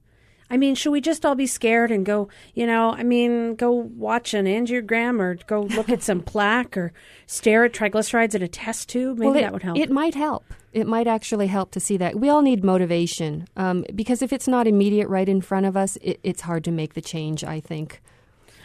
I mean, should we just all be scared and go, you know, I mean, go watch an angiogram or go look at some plaque or stare at triglycerides at a test tube? Maybe well, it, that would help. It might help. It might actually help to see that. We all need motivation um, because if it's not immediate right in front of us, it, it's hard to make the change, I think.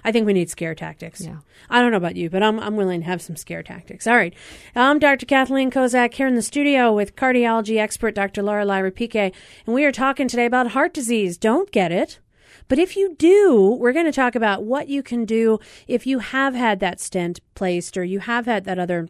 I think we need scare tactics. Yeah. I don't know about you, but I'm, I'm willing to have some scare tactics. All right. I'm Dr. Kathleen Kozak here in the studio with cardiology expert Dr. Lorelei Repique, and we are talking today about heart disease. Don't get it. But if you do, we're going to talk about what you can do if you have had that stent placed or you have had that other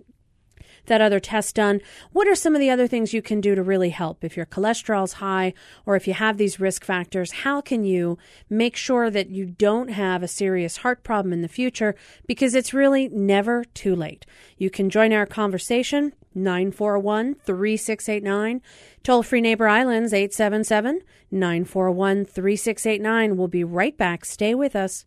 that other test done. What are some of the other things you can do to really help? If your cholesterol's high or if you have these risk factors, how can you make sure that you don't have a serious heart problem in the future? Because it's really never too late. You can join our conversation. 941 3689. Toll free Neighbor Islands 877 941 3689. We'll be right back. Stay with us.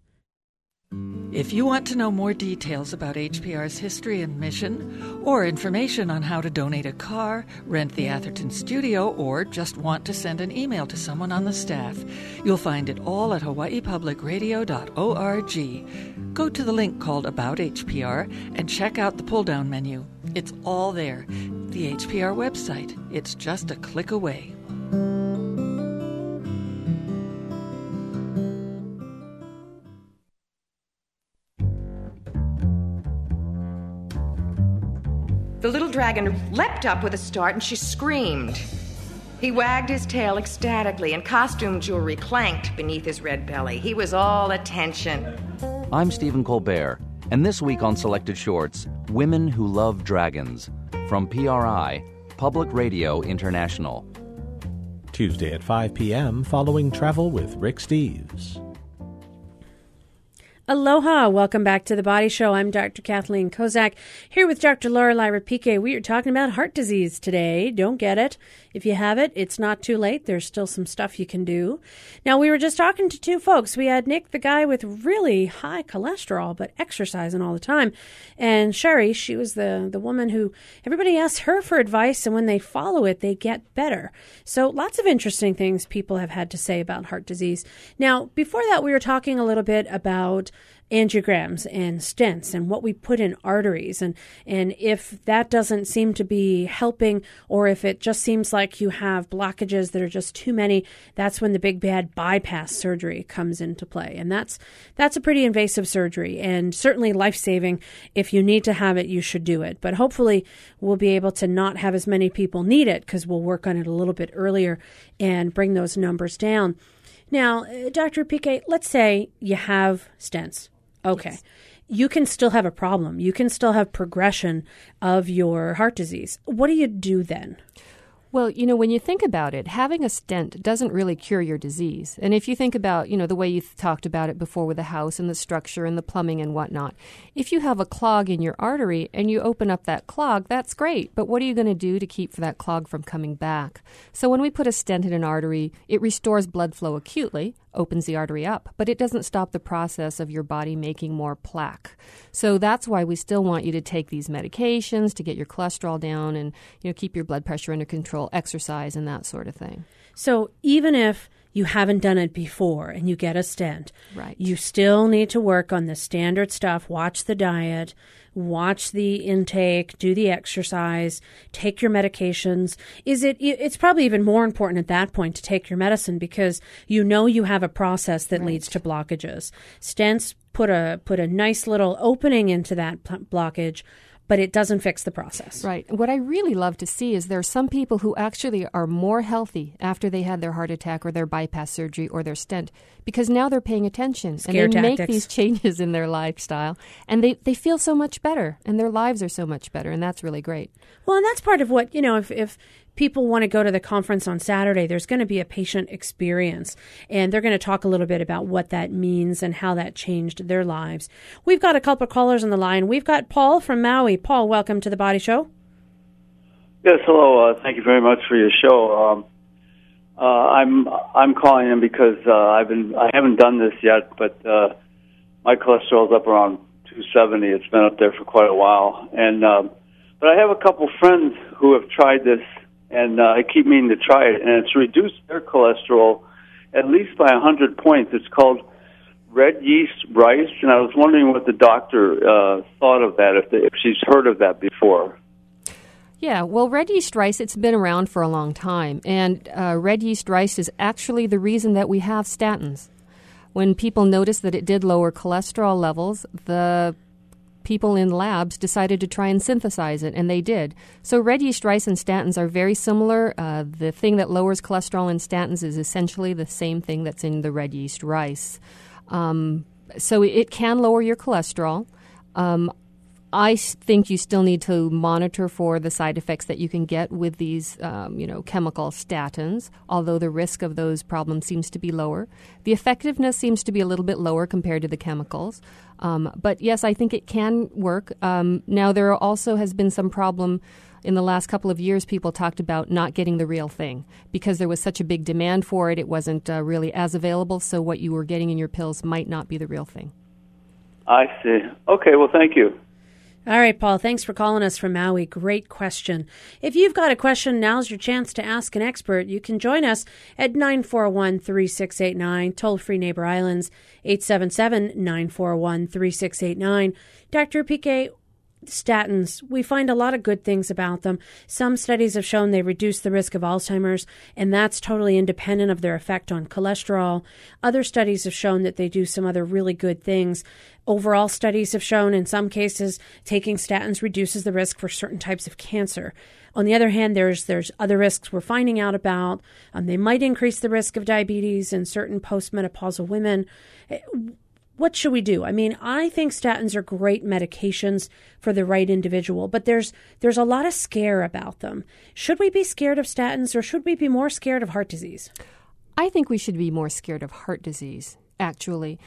If you want to know more details about HPR's history and mission, or information on how to donate a car, rent the Atherton studio, or just want to send an email to someone on the staff, you'll find it all at hawaiipublicradio.org. Go to the link called About HPR and check out the pull down menu. It's all there. The HPR website. It's just a click away. The little dragon leapt up with a start and she screamed. He wagged his tail ecstatically, and costume jewelry clanked beneath his red belly. He was all attention. I'm Stephen Colbert, and this week on Selected Shorts Women Who Love Dragons from PRI, Public Radio International. Tuesday at 5 p.m. following Travel with Rick Steves. Aloha. Welcome back to the Body Show. I'm Dr. Kathleen Kozak here with Dr. Lorelei Repique. We are talking about heart disease today. Don't get it. If you have it, it's not too late. There's still some stuff you can do. Now, we were just talking to two folks. We had Nick, the guy with really high cholesterol, but exercising all the time. And Sherry, she was the, the woman who everybody asks her for advice, and when they follow it, they get better. So, lots of interesting things people have had to say about heart disease. Now, before that, we were talking a little bit about angiograms and stents and what we put in arteries and and if that doesn't seem to be helping or if it just seems like you have blockages that are just too many that's when the big bad bypass surgery comes into play and that's that's a pretty invasive surgery and certainly life-saving if you need to have it you should do it but hopefully we'll be able to not have as many people need it because we'll work on it a little bit earlier and bring those numbers down now, uh, Dr. Pique, let's say you have stents. Okay. Yes. You can still have a problem. You can still have progression of your heart disease. What do you do then? Well, you know, when you think about it, having a stent doesn't really cure your disease. And if you think about, you know, the way you talked about it before with the house and the structure and the plumbing and whatnot, if you have a clog in your artery and you open up that clog, that's great. But what are you going to do to keep that clog from coming back? So when we put a stent in an artery, it restores blood flow acutely, opens the artery up, but it doesn't stop the process of your body making more plaque. So that's why we still want you to take these medications to get your cholesterol down and you know keep your blood pressure under control, exercise and that sort of thing. So even if you haven't done it before and you get a stent, right. you still need to work on the standard stuff, watch the diet, watch the intake, do the exercise, take your medications. Is it it's probably even more important at that point to take your medicine because you know you have a process that right. leads to blockages. Stents put a put a nice little opening into that blockage but it doesn't fix the process. Right. What I really love to see is there are some people who actually are more healthy after they had their heart attack or their bypass surgery or their stent because now they're paying attention Scare and they tactics. make these changes in their lifestyle and they, they feel so much better and their lives are so much better and that's really great. Well, and that's part of what, you know, if, if people want to go to the conference on Saturday, there's going to be a patient experience, and they're going to talk a little bit about what that means and how that changed their lives. We've got a couple of callers on the line. We've got Paul from Maui. Paul, welcome to the Body Show. Yes, hello. Uh, thank you very much for your show. Um, uh, I'm I'm calling in because uh, I've been I haven't done this yet, but uh, my cholesterol's up around 270. It's been up there for quite a while, and um, but I have a couple friends who have tried this and uh, I keep meaning to try it, and it's reduced their cholesterol at least by a hundred points. It's called red yeast rice, and I was wondering what the doctor uh, thought of that, if, if she's heard of that before. Yeah, well, red yeast rice, it's been around for a long time. And uh, red yeast rice is actually the reason that we have statins. When people noticed that it did lower cholesterol levels, the people in labs decided to try and synthesize it, and they did. So, red yeast rice and statins are very similar. Uh, the thing that lowers cholesterol in statins is essentially the same thing that's in the red yeast rice. Um, so, it can lower your cholesterol. Um, I think you still need to monitor for the side effects that you can get with these, um, you know, chemical statins. Although the risk of those problems seems to be lower, the effectiveness seems to be a little bit lower compared to the chemicals. Um, but yes, I think it can work. Um, now there also has been some problem in the last couple of years, people talked about not getting the real thing because there was such a big demand for it. It wasn't uh, really as available, so what you were getting in your pills might not be the real thing. I see. Okay, well, thank you. All right, Paul, thanks for calling us from Maui. Great question. If you've got a question, now's your chance to ask an expert. You can join us at 941 3689, toll free Neighbor Islands, 877 941 3689. Dr. Pique, statins, we find a lot of good things about them. Some studies have shown they reduce the risk of Alzheimer's, and that's totally independent of their effect on cholesterol. Other studies have shown that they do some other really good things. Overall, studies have shown in some cases taking statins reduces the risk for certain types of cancer. On the other hand, there's there's other risks we're finding out about. Um, they might increase the risk of diabetes in certain postmenopausal women what should we do? I mean, I think statins are great medications for the right individual, but there's there's a lot of scare about them. Should we be scared of statins or should we be more scared of heart disease? I think we should be more scared of heart disease, actually.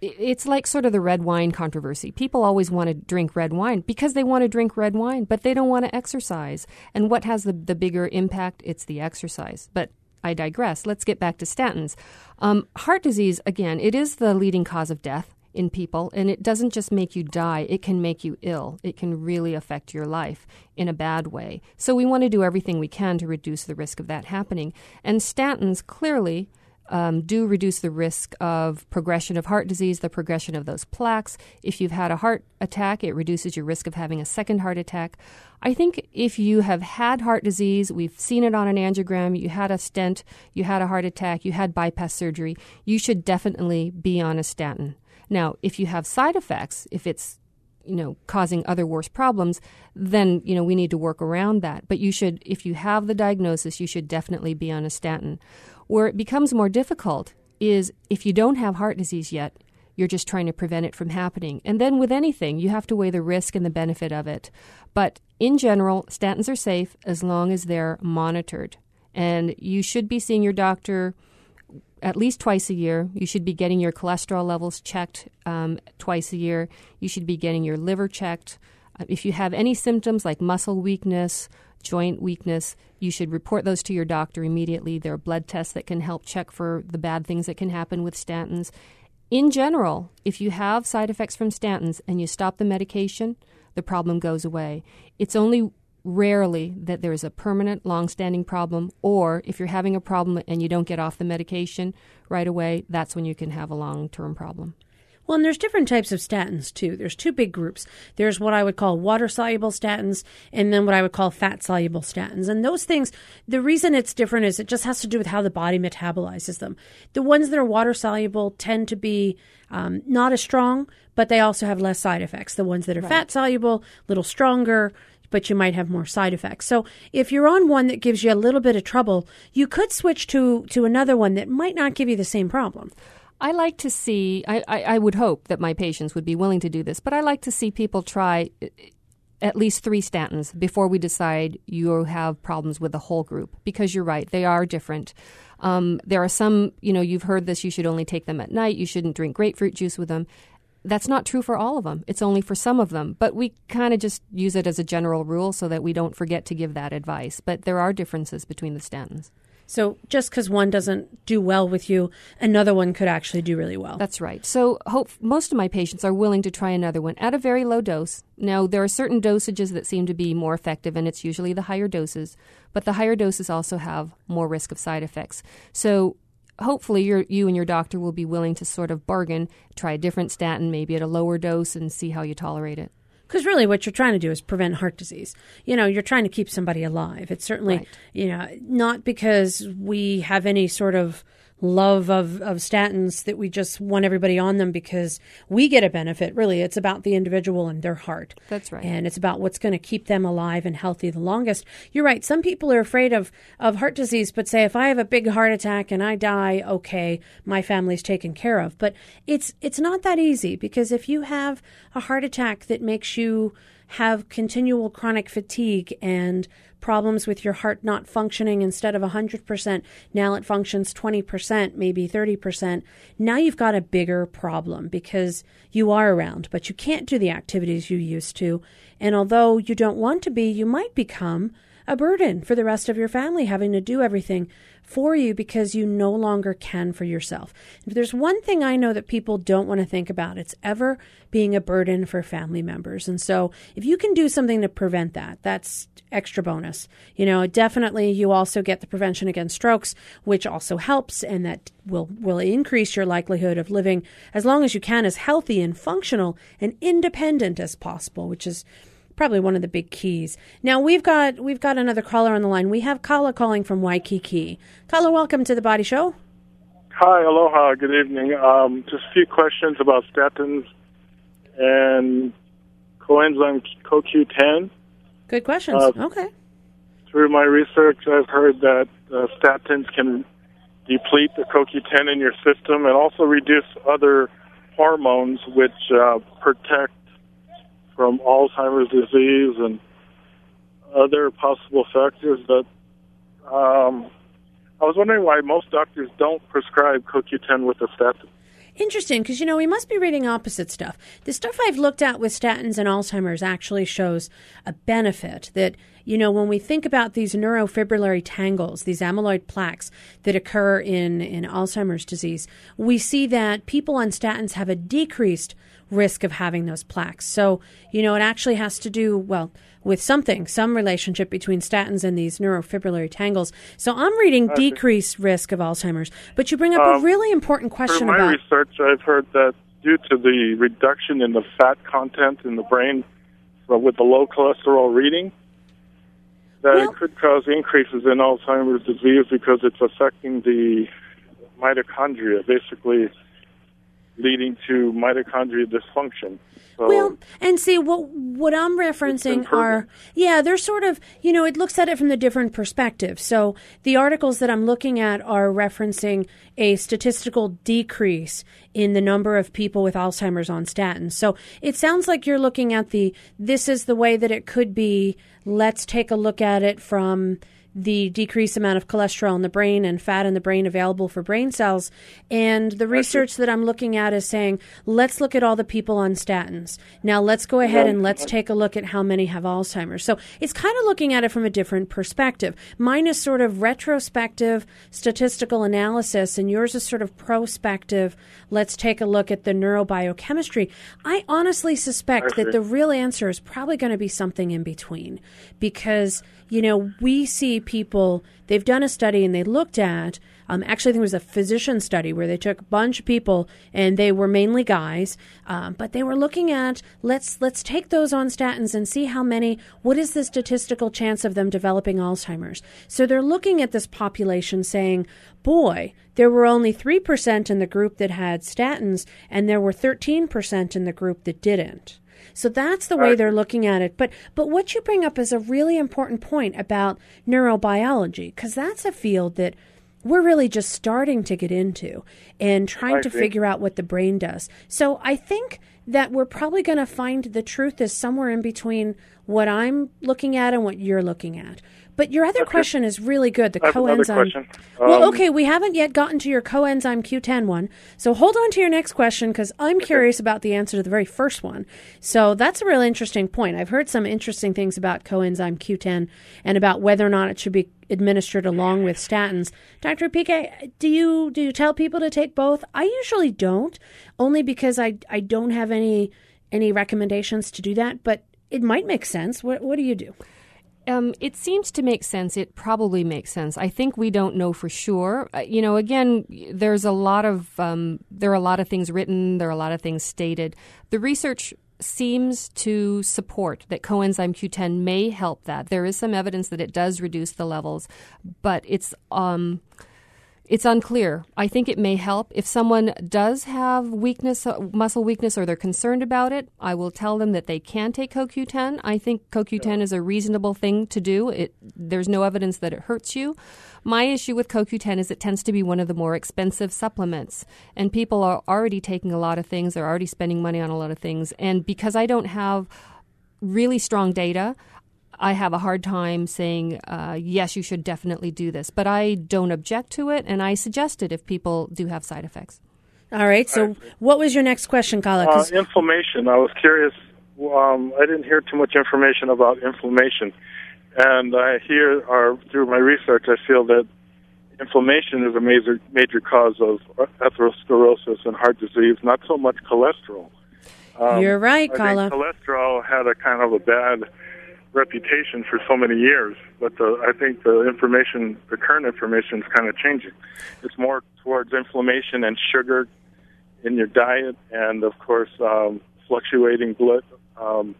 It's like sort of the red wine controversy. People always want to drink red wine because they want to drink red wine, but they don't want to exercise. And what has the, the bigger impact? It's the exercise. But I digress. Let's get back to statins. Um, heart disease, again, it is the leading cause of death in people, and it doesn't just make you die, it can make you ill. It can really affect your life in a bad way. So we want to do everything we can to reduce the risk of that happening. And statins clearly um, do reduce the risk of progression of heart disease, the progression of those plaques. If you've had a heart attack, it reduces your risk of having a second heart attack. I think if you have had heart disease, we've seen it on an angiogram, you had a stent, you had a heart attack, you had bypass surgery, you should definitely be on a statin. Now, if you have side effects, if it's you know causing other worse problems then you know we need to work around that but you should if you have the diagnosis you should definitely be on a statin where it becomes more difficult is if you don't have heart disease yet, you're just trying to prevent it from happening. And then with anything, you have to weigh the risk and the benefit of it. But in general, statins are safe as long as they're monitored. And you should be seeing your doctor at least twice a year. You should be getting your cholesterol levels checked um, twice a year. You should be getting your liver checked. Uh, if you have any symptoms like muscle weakness, joint weakness, you should report those to your doctor immediately. There are blood tests that can help check for the bad things that can happen with statins. In general, if you have side effects from statins and you stop the medication, the problem goes away. It's only rarely that there's a permanent, long standing problem, or if you're having a problem and you don't get off the medication right away, that's when you can have a long term problem. Well, and there's different types of statins too. There's two big groups. There's what I would call water soluble statins and then what I would call fat soluble statins. And those things, the reason it's different is it just has to do with how the body metabolizes them. The ones that are water soluble tend to be um, not as strong, but they also have less side effects. The ones that are right. fat soluble, a little stronger, but you might have more side effects. So if you're on one that gives you a little bit of trouble, you could switch to to another one that might not give you the same problem. I like to see, I, I, I, would hope that my patients would be willing to do this, but I like to see people try uh, at least three statins before we decide you have problems with the whole group because you're right, they are different. Um, there are some, you know, you've heard this, you should only take them at night, you shouldn't drink grapefruit juice with them. That's not true for all of them. It's only for some of them. But we kind of just use it as a general rule so that we don't forget to give that advice. But there are differences between the statins. So just because one doesn't do well with you, another one could actually do really well. That's right. So hope most of my patients are willing to try another one at a very low dose. Now there are certain dosages that seem to be more effective, and it's usually the higher doses. But the higher doses also have more risk of side effects. So hopefully you and your doctor will be willing to sort of bargain, try a different statin, maybe at a lower dose, and see how you tolerate it. Because really, what you're trying to do is prevent heart disease. You know, you're trying to keep somebody alive. It's certainly, right. you know, not because we have any sort of love of, of statins that we just want everybody on them because we get a benefit. Really, it's about the individual and their heart. That's right. And it's about what's going to keep them alive and healthy the longest. You're right. Some people are afraid of, of heart disease, but say, if I have a big heart attack and I die, okay, my family's taken care of. But it's, it's not that easy because if you have a heart attack that makes you have continual chronic fatigue and problems with your heart not functioning instead of 100%, now it functions 20%, maybe 30%. Now you've got a bigger problem because you are around, but you can't do the activities you used to. And although you don't want to be, you might become a burden for the rest of your family having to do everything for you because you no longer can for yourself. If there's one thing I know that people don't want to think about, it's ever being a burden for family members. And so if you can do something to prevent that, that's extra bonus. You know, definitely you also get the prevention against strokes, which also helps and that will will increase your likelihood of living as long as you can as healthy and functional and independent as possible, which is probably one of the big keys. Now we've got we've got another caller on the line. We have Kala calling from Waikiki. Kala, welcome to the Body Show. Hi, aloha, good evening. Um, just a few questions about statins and coenzyme CoQ10. Good questions. Uh, okay. Through my research, I've heard that uh, statins can deplete the CoQ10 in your system and also reduce other hormones which uh, protect from Alzheimer's disease and other possible factors that um, I was wondering why most doctors don't prescribe CoQ10 with a statin. Interesting, because you know we must be reading opposite stuff. The stuff I've looked at with statins and Alzheimer's actually shows a benefit that you know when we think about these neurofibrillary tangles, these amyloid plaques that occur in in Alzheimer's disease, we see that people on statins have a decreased risk of having those plaques. So you know it actually has to do well with something, some relationship between statins and these neurofibrillary tangles. So I'm reading Okay. decreased risk of Alzheimer's. But you bring up Um, a really important question about research, I've heard that due to the reduction in the fat content in the brain with the low cholesterol reading, that it could cause increases in Alzheimer's disease because it's affecting the mitochondria, basically leading to mitochondrial dysfunction. So, Well, and see what what I'm referencing are yeah, they're sort of you know it looks at it from the different perspective. So the articles that I'm looking at are referencing a statistical decrease in the number of people with Alzheimer's on statins. So it sounds like you're looking at the this is the way that it could be. Let's take a look at it from the decreased amount of cholesterol in the brain and fat in the brain available for brain cells. And the research that I'm looking at is saying, let's look at all the people on statins. Now let's go ahead and let's take a look at how many have Alzheimer's. So it's kind of looking at it from a different perspective. Mine is sort of retrospective statistical analysis, and yours is sort of prospective. Let's take a look at the neurobiochemistry. I honestly suspect that the real answer is probably going to be something in between because you know we see people they've done a study and they looked at um, actually I think it was a physician study where they took a bunch of people and they were mainly guys um, but they were looking at let's let's take those on statins and see how many what is the statistical chance of them developing Alzheimer's? So they're looking at this population saying boy there were only 3% in the group that had statins and there were 13% in the group that didn't so that's the way they're looking at it. But but what you bring up is a really important point about neurobiology because that's a field that we're really just starting to get into and trying to figure out what the brain does. So I think that we're probably going to find the truth is somewhere in between what I'm looking at and what you're looking at. But your other question is really good. The I have another coenzyme. well, Um, okay, we haven't yet gotten to your coenzyme Q10 one. So hold on to your next question because I'm curious about the answer to the very first one. So that's a really interesting point. I've heard some interesting things about coenzyme Q10 and about whether or not it should be administered along with statins. Dr. PK, do you do you tell people to take both? I usually don't, only because I I don't have any any recommendations to do that, but it might make sense. What what do you do? Um, it seems to make sense. It probably makes sense. I think we don't know for sure. Uh, you know, again, there's a lot of um, there are a lot of things written. There are a lot of things stated. The research seems to support that coenzyme Q10 may help that. There is some evidence that it does reduce the levels, but it's um, It's unclear. I think it may help. If someone does have weakness, uh, muscle weakness, or they're concerned about it, I will tell them that they can take CoQ10. I think CoQ10 is a reasonable thing to do. It, there's no evidence that it hurts you. My issue with CoQ10 is it tends to be one of the more expensive supplements, and people are already taking a lot of things. They're already spending money on a lot of things, and because I don't have really strong data, I have a hard time saying, uh, yes, you should definitely do this. But I don't object to it, and I suggest it if people do have side effects. All right. So, what was your next question, Kala? Uh, inflammation. I was curious. Um, I didn't hear too much information about inflammation, and I hear, or through my research, I feel that inflammation is a major major cause of atherosclerosis and heart disease. Not so much cholesterol. Um, You're right, I Kala. think cholesterol had a kind of a bad reputation for so many years, but the, I think the information, the current information, is kind of changing. It's more towards inflammation and sugar in your diet, and of course, um, fluctuating blood, um,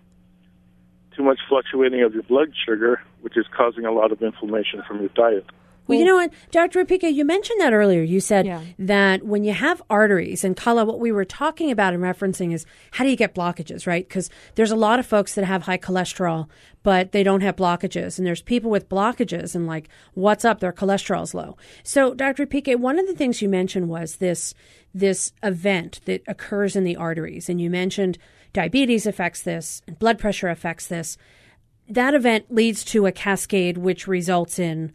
too much fluctuating of your blood sugar, which is causing a lot of inflammation from your diet. Well, you know what, Dr. Repique, you mentioned that earlier. You said Yeah. that when you have arteries, and Kala, what we were talking about and referencing is how do you get blockages, right? Because there's a lot of folks that have high cholesterol, but they don't have blockages. And there's people with blockages, and like, what's up? Their cholesterol's low. So, Dr. Repique, one of the things you mentioned was this this event that occurs in the arteries, and you mentioned diabetes affects this, and blood pressure affects this. That event leads to a cascade, which results in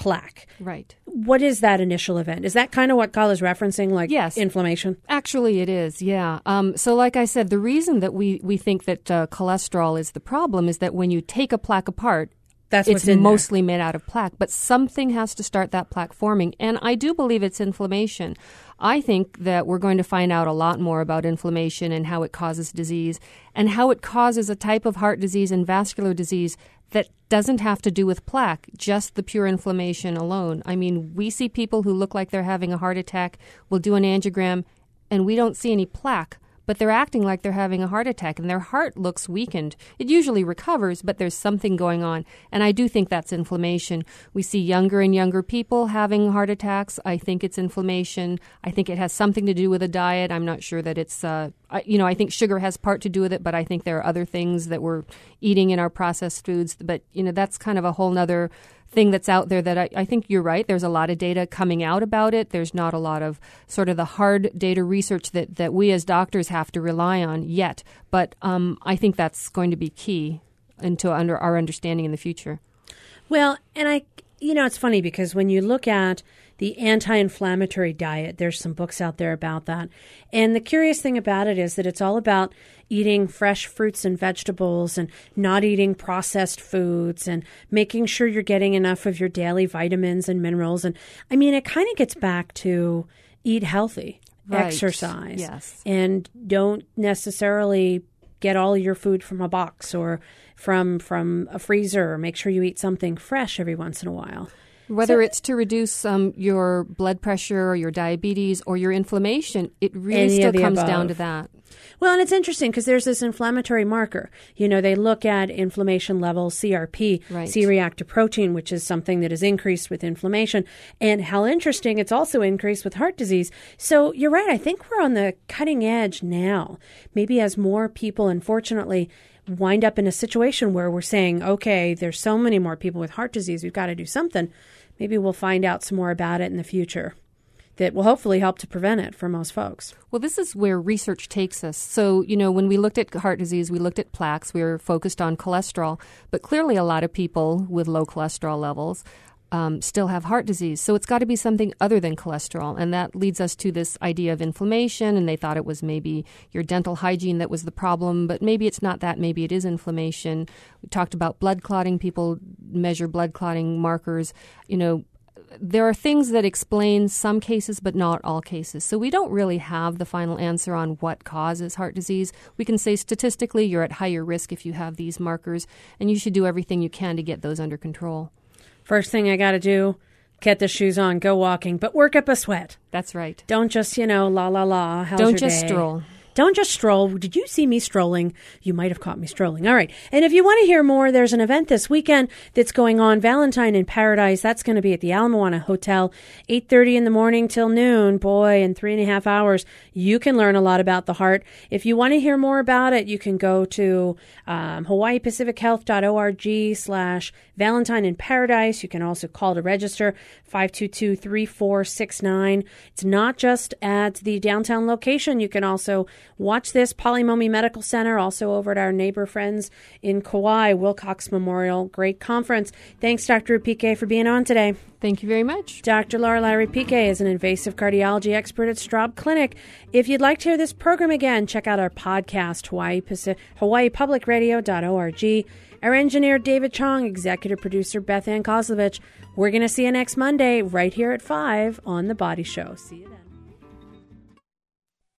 plaque. Right. What is that initial event? Is that kind of what Kyle is referencing, like Yes. inflammation? Actually, it is, yeah. Um, so, like I said, the reason that we, we think that uh, cholesterol is the problem is that when you take a plaque apart, That's it's in there. mostly made out of plaque, but something has to start that plaque forming. And I do believe it's inflammation. I think that we're going to find out a lot more about inflammation and how it causes disease and how it causes a type of heart disease and vascular disease that doesn't have to do with plaque, just the pure inflammation alone. I mean, we see people who look like they're having a heart attack, we'll do an angiogram, and we don't see any plaque. But they're acting like they're having a heart attack and their heart looks weakened. It usually recovers, but there's something going on. And I do think that's inflammation. We see younger and younger people having heart attacks. I think it's inflammation. I think it has something to do with a diet. I'm not sure that it's, uh, I, you know, I think sugar has part to do with it, but I think there are other things that we're eating in our processed foods. But, you know, that's kind of a whole nother thing that's out there that I, I think you're right. There's a lot of data coming out about it. There's not a lot of sort of the hard data research that, that we as doctors have to rely on yet. But um, I think that's going to be key into under our understanding in the future. Well, and I, you know, it's funny because when you look at the anti inflammatory diet, there's some books out there about that. And the curious thing about it is that it's all about eating fresh fruits and vegetables and not eating processed foods and making sure you're getting enough of your daily vitamins and minerals. And I mean, it kind of gets back to eat healthy, Right. exercise, Yes. and don't necessarily get all your food from a box or from from a freezer. Make sure you eat something fresh every once in a while. Whether So- it's to reduce um, your blood pressure or your diabetes or your inflammation, it really still comes above. down to that. Well, and it's interesting because there's this inflammatory marker. You know, they look at inflammation levels, CRP, Right. C-reactive protein, which is something that is increased with inflammation, and how interesting it's also increased with heart disease. So you're right. I think we're on the cutting edge now. Maybe as more people, unfortunately, wind up in a situation where we're saying, okay, there's so many more people with heart disease, we've got to do something. Maybe we'll find out some more about it in the future that will hopefully help to prevent it for most folks. Well, this is where research takes us. So, you know, when we looked at heart disease, we looked at plaques, we were focused on cholesterol, but clearly a lot of people with low cholesterol levels um, still have heart disease. So it's got to be something other than cholesterol. And that leads us to this idea of inflammation. And they thought it was maybe your dental hygiene that was the problem, but maybe it's not that. Maybe it is inflammation. We talked about blood clotting. People measure blood clotting markers. You know, there are things that explain some cases, but not all cases. So we don't really have the final answer on what causes heart disease. We can say statistically you're at higher risk if you have these markers, and you should do everything you can to get those under control. First thing I got to do, get the shoes on, go walking, but work up a sweat. That's right. Don't just, you know, la la la. How's Don't just day? stroll. Don't just stroll. Did you see me strolling? You might have caught me strolling. All right. And if you want to hear more, there's an event this weekend that's going on, Valentine in Paradise. That's going to be at the Ala Moana Hotel, 8.30 in the morning till noon. Boy, in three and a half hours, you can learn a lot about the heart. If you want to hear more about it, you can go to um, hawaiipacifichealth.org slash Valentine in Paradise. You can also call to register, 522-3469. It's not just at the downtown location. You can also watch this Pali Momi Medical Center, also over at our neighbor friends in Kauai, Wilcox Memorial. Great conference. Thanks, Dr. Repique, for being on today. Thank you very much. Dr. Lorelei Repique is an invasive cardiology expert at Straub Clinic. If you'd like to hear this program again, check out our podcast, Hawaii Pacific, hawaiipublicradio.org. Our engineer, David Chong, executive producer, Beth Ann Kozlovich. We're going to see you next Monday right here at 5 on The Body Show. See you.